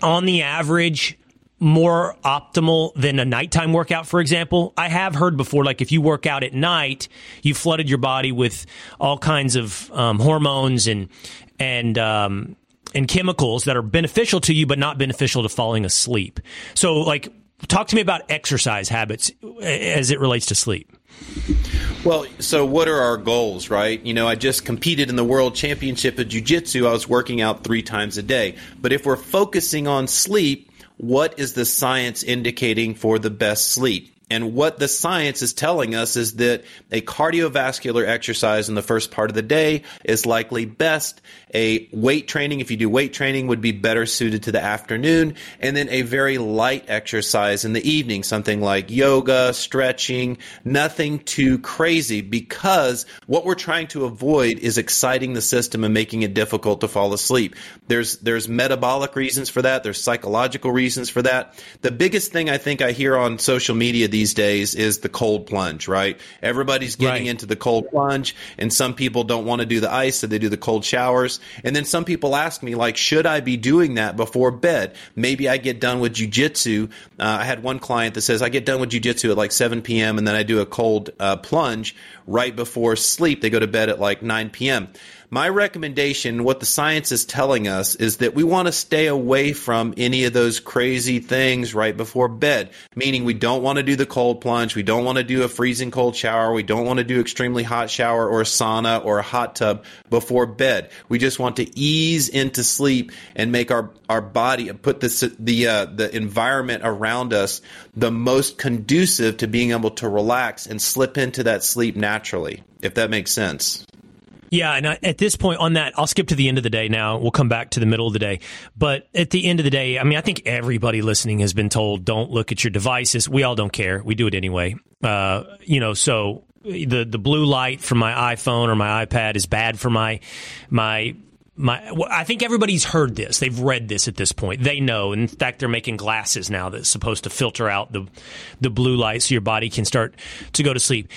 on the average more optimal than a nighttime workout, for example? I have heard before, like if you work out at night, you flooded your body with all kinds of um, hormones and and um, and chemicals that are beneficial to you, but not beneficial to falling asleep. So, like, talk to me about exercise habits as it relates to sleep. Well, so what are our goals, right? You know, I just competed in the world championship of jiu-jitsu. I was working out 3 times a day. But if we're focusing on sleep, what is the science indicating for the best sleep? And what the science is telling us is that a cardiovascular exercise in the first part of the day is likely best. A weight training, if you do weight training, would be better suited to the afternoon. And then a very light exercise in the evening, something like yoga, stretching, nothing too crazy because what we're trying to avoid is exciting the system and making it difficult to fall asleep. There's, there's metabolic reasons for that. There's psychological reasons for that. The biggest thing I think I hear on social media these days is the cold plunge, right? Everybody's getting right. into the cold plunge, and some people don't want to do the ice, so they do the cold showers. And then some people ask me, like, should I be doing that before bed? Maybe I get done with jujitsu. Uh, I had one client that says, I get done with jujitsu at like 7 p.m., and then I do a cold uh, plunge right before sleep. They go to bed at like 9 p.m my recommendation, what the science is telling us, is that we want to stay away from any of those crazy things right before bed. Meaning, we don't want to do the cold plunge, we don't want to do a freezing cold shower, we don't want to do extremely hot shower or a sauna or a hot tub before bed. We just want to ease into sleep and make our our body put the uh, the environment around us the most conducive to being able to relax and slip into that sleep naturally. If that makes sense. Yeah, and at this point on that, I'll skip to the end of the day now. We'll come back to the middle of the day. But at the end of the day, I mean, I think everybody listening has been told don't look at your devices. We all don't care. We do it anyway. Uh, you know, so the the blue light from my iPhone or my iPad is bad for my my my I think everybody's heard this. They've read this at this point. They know. In fact, they're making glasses now that's supposed to filter out the the blue light so your body can start to go to sleep.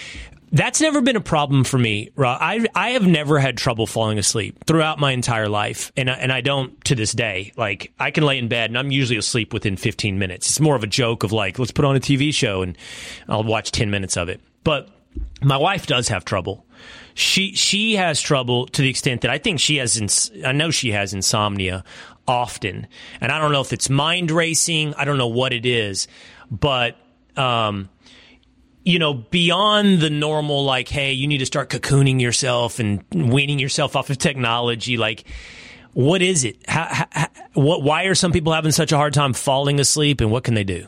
That's never been a problem for me. I I have never had trouble falling asleep throughout my entire life, and and I don't to this day. Like I can lay in bed and I'm usually asleep within 15 minutes. It's more of a joke of like let's put on a TV show and I'll watch 10 minutes of it. But my wife does have trouble. She she has trouble to the extent that I think she has. Ins- I know she has insomnia often, and I don't know if it's mind racing. I don't know what it is, but um, you know, beyond the normal, like, hey, you need to start cocooning yourself and weaning yourself off of technology, like, what is it? How, how, what? Why are some people having such a hard time falling asleep, and what can they do?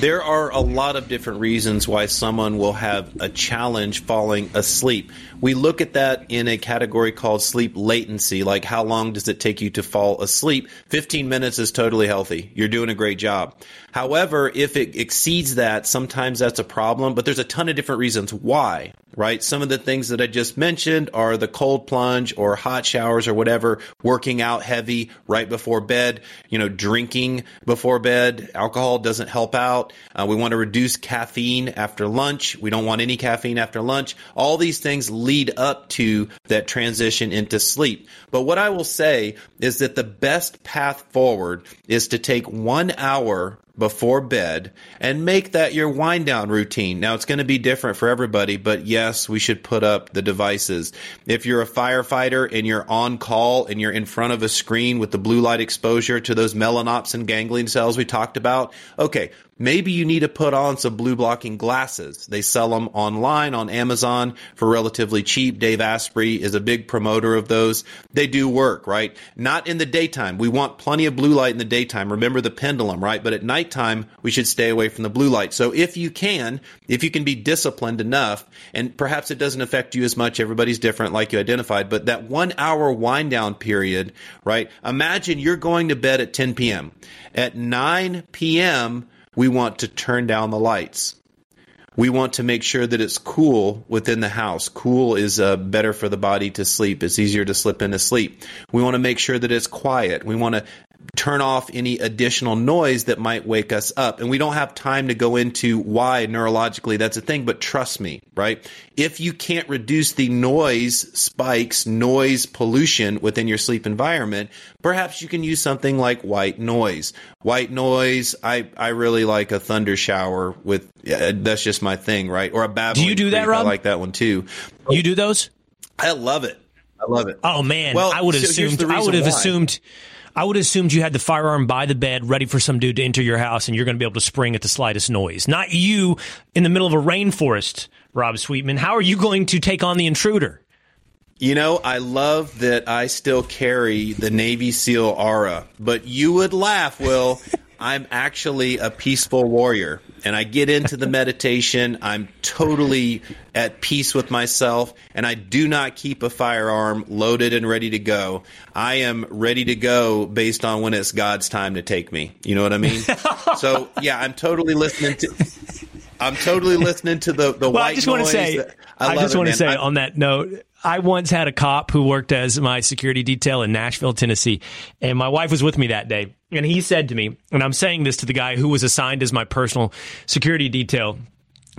There are a lot of different reasons why someone will have a challenge falling asleep. We look at that in a category called sleep latency, like how long does it take you to fall asleep? 15 minutes is totally healthy. You're doing a great job. However, if it exceeds that, sometimes that's a problem, but there's a ton of different reasons why, right? Some of the things that I just mentioned are the cold plunge or hot showers or whatever, working out heavy right before bed, you know, drinking before bed. Alcohol doesn't help out. Uh, we want to reduce caffeine after lunch. We don't want any caffeine after lunch. All these things lead up to that transition into sleep. But what I will say is that the best path forward is to take one hour before bed and make that your wind down routine. Now it's going to be different for everybody, but yes, we should put up the devices. If you're a firefighter and you're on call and you're in front of a screen with the blue light exposure to those melanopsin ganglion cells we talked about, okay, maybe you need to put on some blue blocking glasses. They sell them online on Amazon for relatively cheap. Dave Asprey is a big promoter of those. They do work, right? Not in the daytime. We want plenty of blue light in the daytime. Remember the pendulum, right? But at nighttime, we should stay away from the blue light. So if you can, if you can be disciplined enough, and perhaps it doesn't affect you as much, everybody's different, like you identified, but that one hour wind down period, right? Imagine you're going to bed at 10 p.m. At 9 p.m., we want to turn down the lights. We want to make sure that it's cool within the house. Cool is uh, better for the body to sleep. It's easier to slip into sleep. We want to make sure that it's quiet. We want to turn off any additional noise that might wake us up. And we don't have time to go into why neurologically that's a thing, but trust me, right? If you can't reduce the noise spikes, noise pollution within your sleep environment, perhaps you can use something like white noise. White noise, I, I really like a thunder shower with, uh, that's just my thing, right? Or a Babylon. Do you do that, Rob? I like that one too. You do those? I love it. I love it. Oh man, well, I would have so assumed. I would have assumed I would have assumed you had the firearm by the bed, ready for some dude to enter your house, and you're going to be able to spring at the slightest noise. Not you in the middle of a rainforest, Rob Sweetman. How are you going to take on the intruder? You know, I love that I still carry the Navy SEAL aura, but you would laugh, Will. I'm actually a peaceful warrior and I get into the meditation. I'm totally at peace with myself and I do not keep a firearm loaded and ready to go. I am ready to go based on when it's God's time to take me. You know what I mean? so yeah, I'm totally listening to I'm totally listening to the the well, white I just want to say I, I just want to say I, on that note I once had a cop who worked as my security detail in Nashville, Tennessee, and my wife was with me that day. And he said to me, and I'm saying this to the guy who was assigned as my personal security detail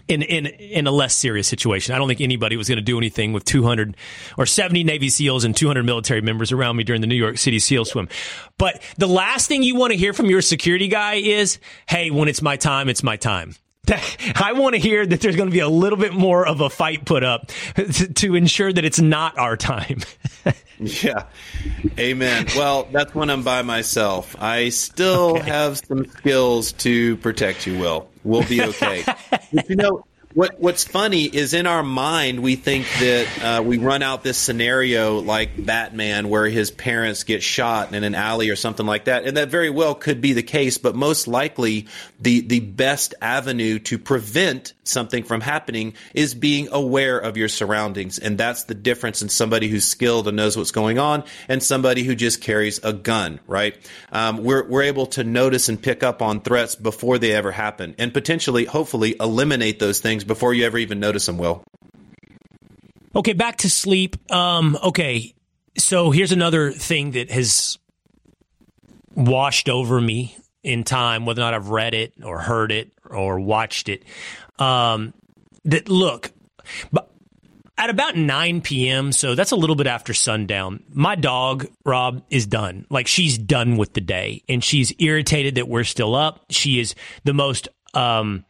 in in in a less serious situation. I don't think anybody was going to do anything with 200 or 70 Navy SEALs and 200 military members around me during the New York City SEAL swim. But the last thing you want to hear from your security guy is, "Hey, when it's my time, it's my time." I want to hear that there's going to be a little bit more of a fight put up to, to ensure that it's not our time. yeah. Amen. Well, that's when I'm by myself. I still okay. have some skills to protect you, Will. We'll be okay. but you know, what What's funny is in our mind we think that uh, we run out this scenario like Batman, where his parents get shot in an alley or something like that, and that very well could be the case. But most likely, the the best avenue to prevent something from happening is being aware of your surroundings, and that's the difference in somebody who's skilled and knows what's going on, and somebody who just carries a gun. Right? Um, we're we're able to notice and pick up on threats before they ever happen, and potentially, hopefully, eliminate those things before you ever even notice them, Will. Okay, back to sleep. Um, okay, so here's another thing that has washed over me in time, whether or not I've read it or heard it or watched it. Um, that look, but at about 9 p.m., so that's a little bit after sundown, my dog, Rob, is done. Like she's done with the day and she's irritated that we're still up. She is the most um,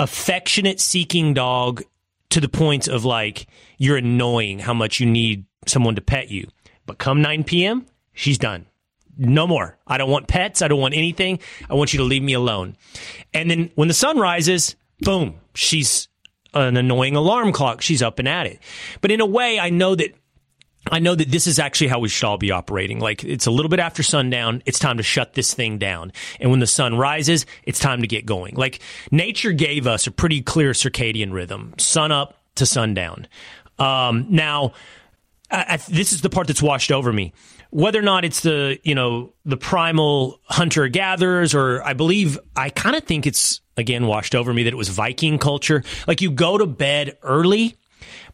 affectionate seeking dog to the point of like you're annoying how much you need someone to pet you. But come 9 p.m., she's done. No more. I don't want pets. I don't want anything. I want you to leave me alone. And then when the sun rises, boom, she's an annoying alarm clock. She's up and at it. But in a way, I know that I know that this is actually how we should all be operating. Like it's a little bit after sundown. It's time to shut this thing down. And when the sun rises, it's time to get going. Like nature gave us a pretty clear circadian rhythm, sun up to sundown. Um, now, I, I, this is the part that's washed over me. Whether or not it's the, you know, the primal hunter gatherers, or I believe, I kind of think it's again washed over me that it was Viking culture. Like you go to bed early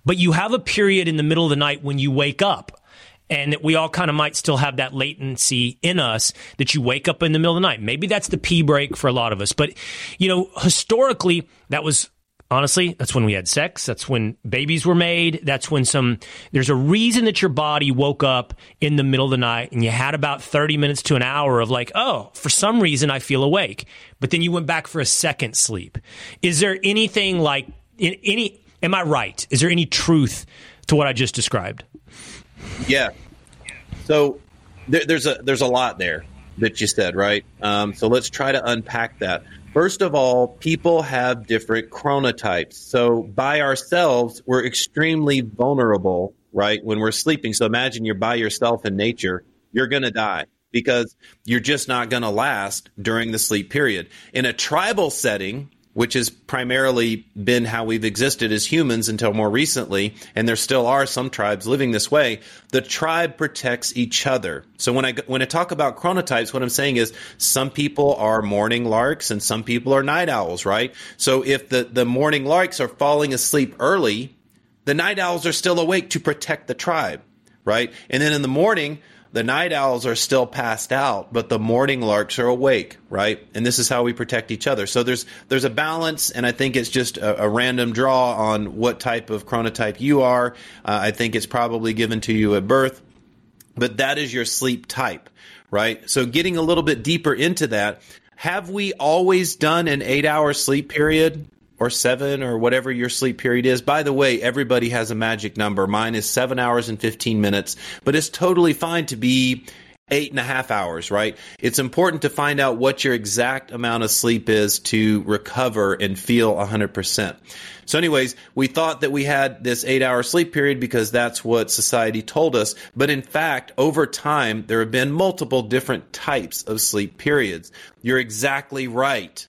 but you have a period in the middle of the night when you wake up and that we all kind of might still have that latency in us that you wake up in the middle of the night. Maybe that's the pee break for a lot of us. But, you know, historically, that was honestly, that's when we had sex. That's when babies were made. That's when some, there's a reason that your body woke up in the middle of the night and you had about 30 minutes to an hour of like, oh, for some reason I feel awake. But then you went back for a second sleep. Is there anything like, in any, Am I right? Is there any truth to what I just described? Yeah. So there, there's a there's a lot there that you said, right? Um, so let's try to unpack that. First of all, people have different chronotypes. So by ourselves, we're extremely vulnerable, right? When we're sleeping. So imagine you're by yourself in nature, you're going to die because you're just not going to last during the sleep period. In a tribal setting, which has primarily been how we've existed as humans until more recently, and there still are some tribes living this way. The tribe protects each other. So when I when I talk about chronotypes, what I'm saying is some people are morning larks and some people are night owls, right? So if the the morning larks are falling asleep early, the night owls are still awake to protect the tribe, right? And then in the morning, the night owls are still passed out, but the morning larks are awake, right? And this is how we protect each other. So there's there's a balance, and I think it's just a, a random draw on what type of chronotype you are. Uh, I think it's probably given to you at birth, but that is your sleep type, right? So getting a little bit deeper into that, have we always done an eight hour sleep period? Or seven or whatever your sleep period is. By the way, everybody has a magic number. Mine is seven hours and 15 minutes, but it's totally fine to be eight and a half hours, right? It's important to find out what your exact amount of sleep is to recover and feel 100%. So, anyways, we thought that we had this eight hour sleep period because that's what society told us. But in fact, over time, there have been multiple different types of sleep periods. You're exactly right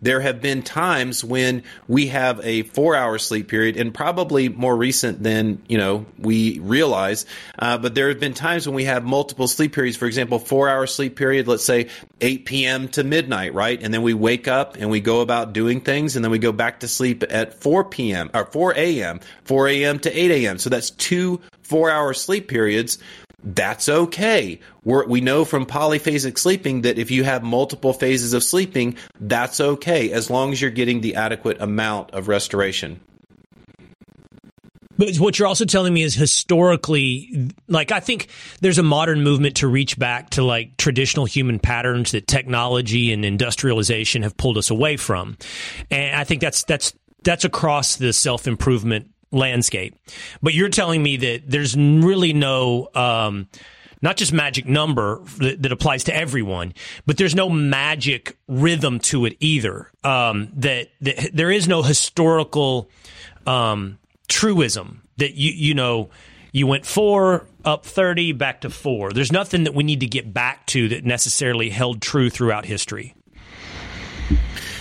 there have been times when we have a four hour sleep period and probably more recent than you know we realize. Uh, but there have been times when we have multiple sleep periods. For example four hour sleep period let's say 8 p.m to midnight right? And then we wake up and we go about doing things and then we go back to sleep at 4 p.m or 4 a.m 4 a.m to 8 a.m so that's two four hour sleep periods that's okay. We're, we know from polyphasic sleeping that if you have multiple phases of sleeping, that's okay as long as you're getting the adequate amount of restoration. But what you're also telling me is historically, like, I think there's a modern movement to reach back to like traditional human patterns that technology and industrialization have pulled us away from. And I think that's, that's, that's across the self improvement landscape. But you're telling me that there's really no um, not just magic number that, that, applies to everyone, but there's no magic rhythm to it either. Um, that, that, there is no historical um, truism that you you know you went four up thirty back to four. There's nothing that we need to get back to that necessarily held true throughout history.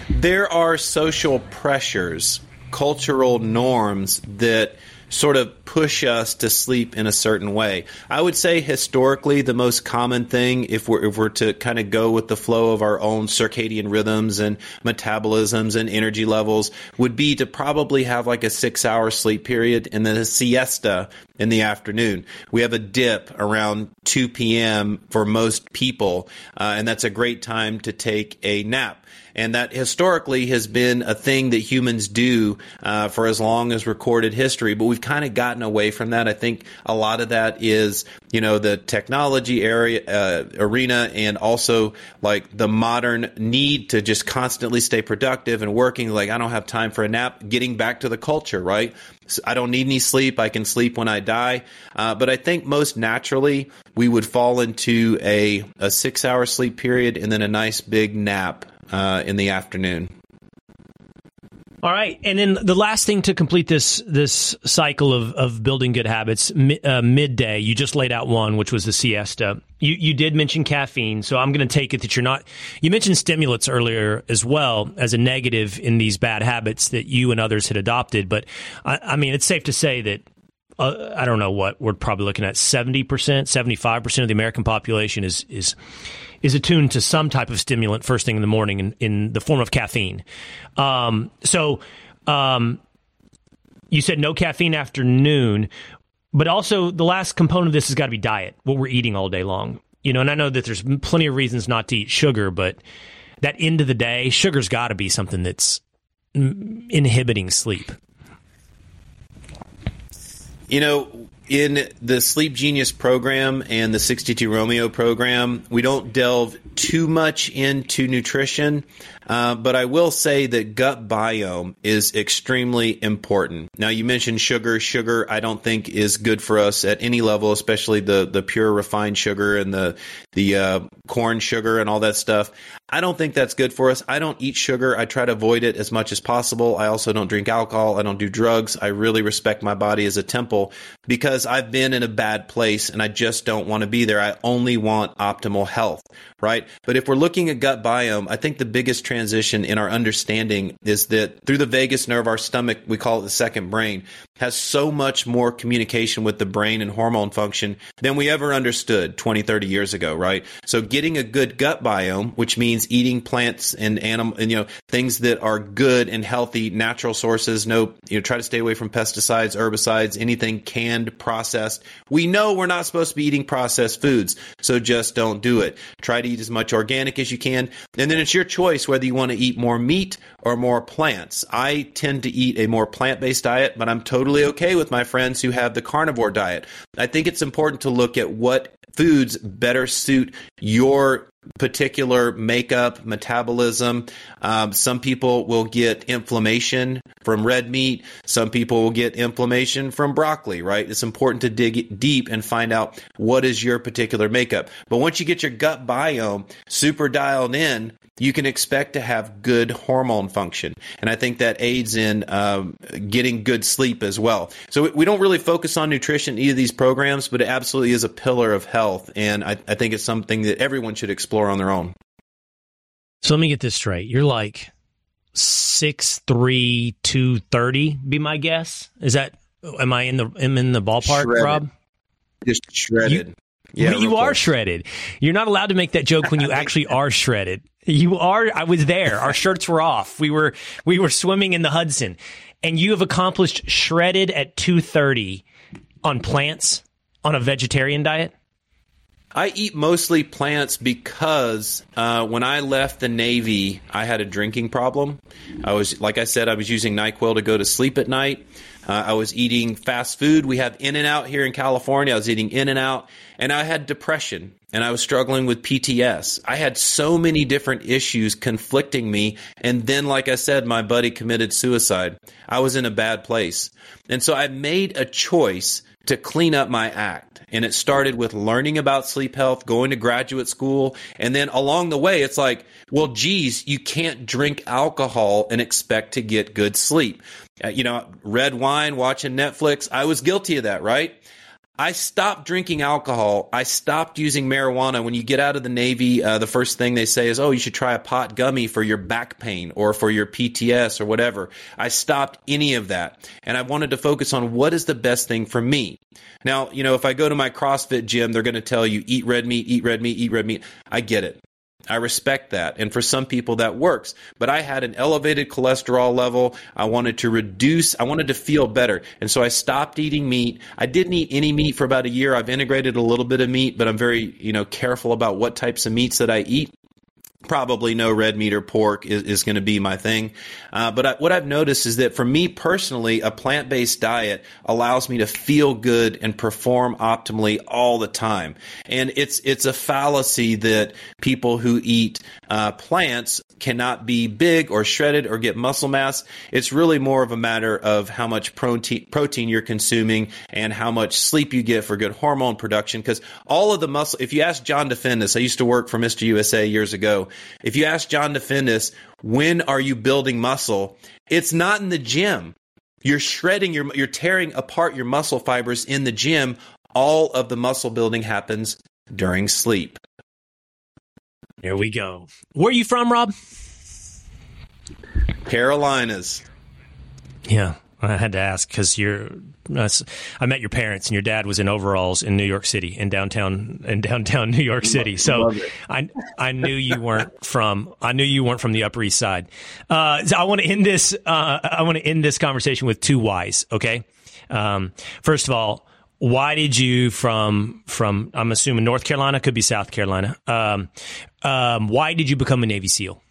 There are social pressures, cultural norms that sort of push us to sleep in a certain way. I would say historically the most common thing if we're if we're to kind of go with the flow of our own circadian rhythms and metabolisms and energy levels would be to probably have like a 6-hour sleep period and then a siesta in the afternoon. We have a dip around 2 p.m. for most people, uh, and that's a great time to take a nap and that historically has been a thing that humans do uh, for as long as recorded history. But we've kind of gotten away from that. I think a lot of that is, you know, the technology area uh, arena, and also like the modern need to just constantly stay productive and working. Like I don't have time for a nap. Getting back to the culture, right? I don't need any sleep. I can sleep when I die. Uh, but I think most naturally we would fall into a, a six hour sleep period and then a nice big nap uh, in the afternoon. All right, and then the last thing to complete this this cycle of, of building good habits, mi- uh, midday. You just laid out one, which was the siesta. You you did mention caffeine, so I'm going to take it that you're not. You mentioned stimulants earlier as well as a negative in these bad habits that you and others had adopted. But I, I mean, it's safe to say that uh, I don't know what we're probably looking at 70%, 75% of the American population is is is attuned to some type of stimulant first thing in the morning in, in the form of caffeine. Um, so, um, you said no caffeine after noon, but also the last component of this has got to be diet, what we're eating all day long. You know, and I know that there's plenty of reasons not to eat sugar, but that end of the day, sugar's got to be something that's inhibiting sleep. You know, in the Sleep Genius program and the 62 Romeo program, we don't delve too much into nutrition, uh, but I will say that gut biome is extremely important. Now, you mentioned sugar. Sugar, I don't think is good for us at any level, especially the the pure refined sugar and the the uh, corn sugar and all that stuff. I don't think that's good for us. I don't eat sugar. I try to avoid it as much as possible. I also don't drink alcohol. I don't do drugs. I really respect my body as a temple because I've been in a bad place and I just don't want to be there. I only want optimal health, right? But if we're looking at gut biome, I think the biggest transition in our understanding is that through the vagus nerve, our stomach, we call it the second brain, has so much more communication with the brain and hormone function than we ever understood 20, 30 years ago, right? So getting a good gut biome, which means eating plants and animal and you know things that are good and healthy, natural sources. No, you know, try to stay away from pesticides, herbicides, anything canned, processed. We know we're not supposed to be eating processed foods, so just don't do it. Try to eat as much organic as you can, and then it's your choice whether you want to eat more meat or more plants. I tend to eat a more plant-based diet, but I'm totally okay with my friends who have the carnivore diet. I think it's important to look at what foods better suit your particular makeup, metabolism. Um, some people will get inflammation from red meat. Some people will get inflammation from broccoli, right? It's important to dig deep and find out what is your particular makeup. But once you get your gut biome super dialed in, you can expect to have good hormone function. And I think that aids in um, getting good sleep as well. So we don't really focus on nutrition in either of these programs, but it absolutely is a pillar of health. And I, I think it's something that everyone should explore on their own. So let me get this straight. You're like six three two thirty. Be my guess. Is that? Am I in the am in the ballpark, shredded. Rob? Just shredded. You, yeah, you are shredded. You're not allowed to make that joke when you actually are shredded. You are. I was there. Our shirts were off. We were we were swimming in the Hudson, and you have accomplished shredded at two thirty on plants on a vegetarian diet. I eat mostly plants because uh, when I left the Navy, I had a drinking problem. I was, like I said, I was using NyQuil to go to sleep at night. Uh, I was eating fast food. We have In and Out here in California. I was eating In and Out, and I had depression and I was struggling with PTS. I had so many different issues conflicting me. And then, like I said, my buddy committed suicide. I was in a bad place. And so I made a choice to clean up my act. And it started with learning about sleep health, going to graduate school. And then along the way, it's like, well, geez, you can't drink alcohol and expect to get good sleep. Uh, you know, red wine, watching Netflix. I was guilty of that, right? I stopped drinking alcohol. I stopped using marijuana. When you get out of the Navy, uh, the first thing they say is, oh, you should try a pot gummy for your back pain or for your PTS or whatever. I stopped any of that. And I wanted to focus on what is the best thing for me. Now, you know, if I go to my CrossFit gym, they're going to tell you eat red meat, eat red meat, eat red meat. I get it. I respect that. And for some people that works. But I had an elevated cholesterol level. I wanted to reduce, I wanted to feel better. And so I stopped eating meat. I didn't eat any meat for about a year. I've integrated a little bit of meat, but I'm very, you know, careful about what types of meats that I eat probably no red meat or pork is, is going to be my thing. Uh, but I, what I've noticed is that for me personally, a plant based diet allows me to feel good and perform optimally all the time. And it's it's a fallacy that people who eat uh, plants cannot be big or shredded or get muscle mass. It's really more of a matter of how much protein you're consuming and how much sleep you get for good hormone production. Because all of the muscle, if you ask John DeFendis, I used to work for Mr. USA years ago. If you ask John DeFendis, when are you building muscle? It's not in the gym. You're shredding your, you're tearing apart your muscle fibers in the gym. All of the muscle building happens during sleep. There we go. Where are you from, Rob? Carolinas. Yeah, I had to ask because you're. I met your parents, and your dad was in overalls in New York City, in downtown in downtown New York City. So I I knew you weren't from I knew you weren't from the Upper East Side. Uh, so I want to end this. Uh, I want to end this conversation with two whys. Okay. Um, first of all, why did you from from I'm assuming North Carolina could be South Carolina. Um, um, why did you become a Navy SEAL?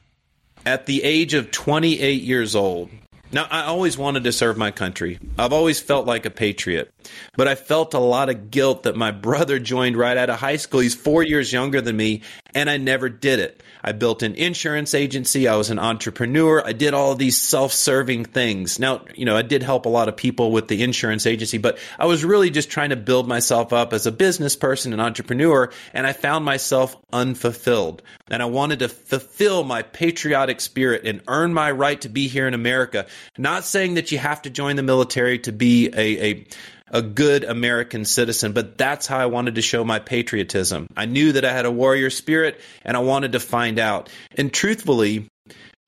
At the age of 28 years old, now, I always wanted to serve my country. I've always felt like a patriot, but I felt a lot of guilt that my brother joined right out of high school. He's four years younger than me, and I never did it. I built an insurance agency. I was an entrepreneur. I did all these self-serving things. Now, you know, I did help a lot of people with the insurance agency, but I was really just trying to build myself up as a business person, an entrepreneur, and I found myself unfulfilled. And I wanted to fulfill my patriotic spirit and earn my right to be here in America. Not saying that you have to join the military to be a, a a good American citizen, but that's how I wanted to show my patriotism. I knew that I had a warrior spirit and I wanted to find out. And truthfully,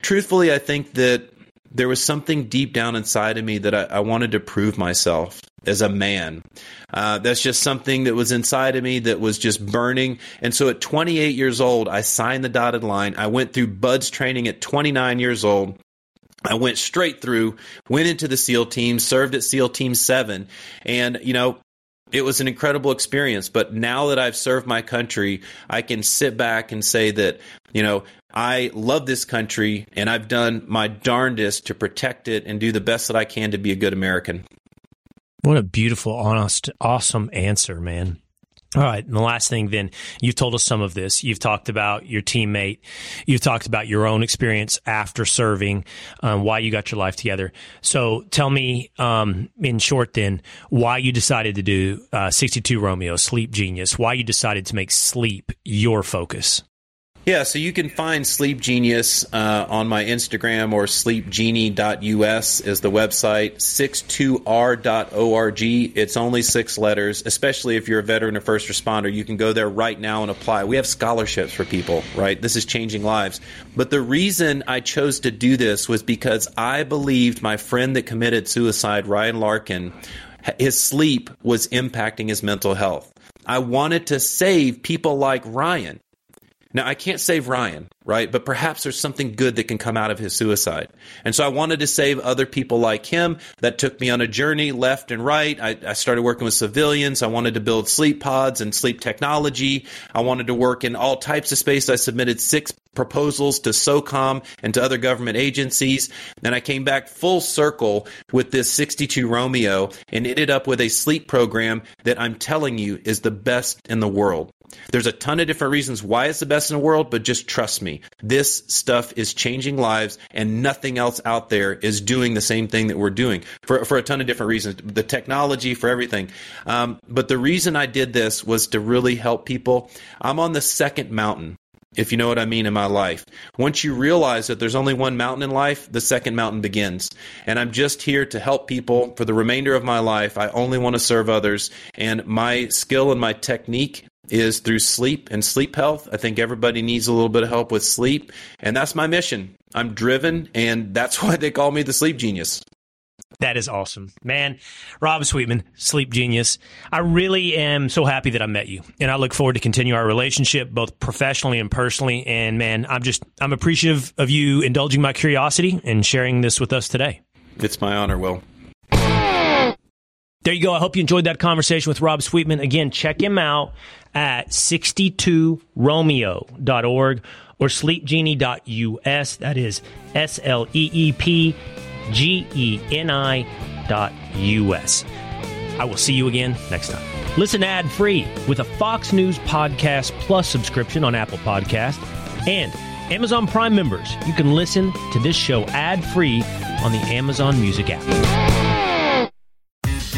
truthfully, I think that there was something deep down inside of me that I, I wanted to prove myself as a man. Uh, that's just something that was inside of me that was just burning. And so at 28 years old, I signed the dotted line. I went through BUD/S training at 29 years old. I went straight through, went into the SEAL team, served at SEAL Team 7. And, you know, it was an incredible experience. But now that I've served my country, I can sit back and say that, you know, I love this country and I've done my darndest to protect it and do the best that I can to be a good American. What a beautiful, honest, awesome answer, man. All right. And the last thing, then, you've told us some of this. You've talked about your teammate. You've talked about your own experience after serving, um, why you got your life together. So tell me, um, in short, then, why you decided to do uh, 62 Romeo, Sleep Genius, why you decided to make sleep your focus. Yeah, so you can find Sleep Genius uh, on my Instagram or sleepgeni.us is the website, 62r.org. It's only six letters, especially if you're a veteran or first responder. You can go there right now and apply. We have scholarships for people, right? This is changing lives. But the reason I chose to do this was because I believed my friend that committed suicide, Ryan Larkin, his sleep was impacting his mental health. I wanted to save people like Ryan. Now, I can't save Ryan, right? But perhaps there's something good that can come out of his suicide. And so I wanted to save other people like him. That took me on a journey left and right. I, I, started working with civilians. I wanted to build sleep pods and sleep technology. I wanted to work in all types of space. I submitted six proposals to SOCOM and to other government agencies. And I came back full circle with this 62 Romeo and ended up with a sleep program that I'm telling you is the best in the world. There's a ton of different reasons why it's the best in the world, but just trust This stuff is changing lives and nothing else out there is doing the same thing that we're doing for, for a ton of different reasons. The technology for everything. Um, but the reason I did this was to really help people. I'm on the second mountain if you know what I mean, in my life. Once you realize that there's only one mountain in life, the second mountain begins. And I'm just here to help people for the remainder of my life. I only want to serve others. And my skill and my technique is through sleep and sleep health. I think everybody needs a little bit of help with sleep. And that's my mission. I'm driven, and that's why they call me the sleep genius. That is awesome. Man, Rob Sweetman, sleep genius. I really am so happy that I met you. And I look forward to continue our relationship both professionally and personally. And man, I'm just I'm appreciative of you indulging my curiosity and sharing this with us today. It's my honor, Will. There you go. I hope you enjoyed that conversation with Rob Sweetman. Again, check him out at 62romeo.org or sleepgeni.us. That is S L E E P G E N I dot US. I will see you again next time. Listen ad free with a Fox News Podcast Plus subscription on Apple Podcast and Amazon Prime members. You can listen to this show ad free on the Amazon Music app.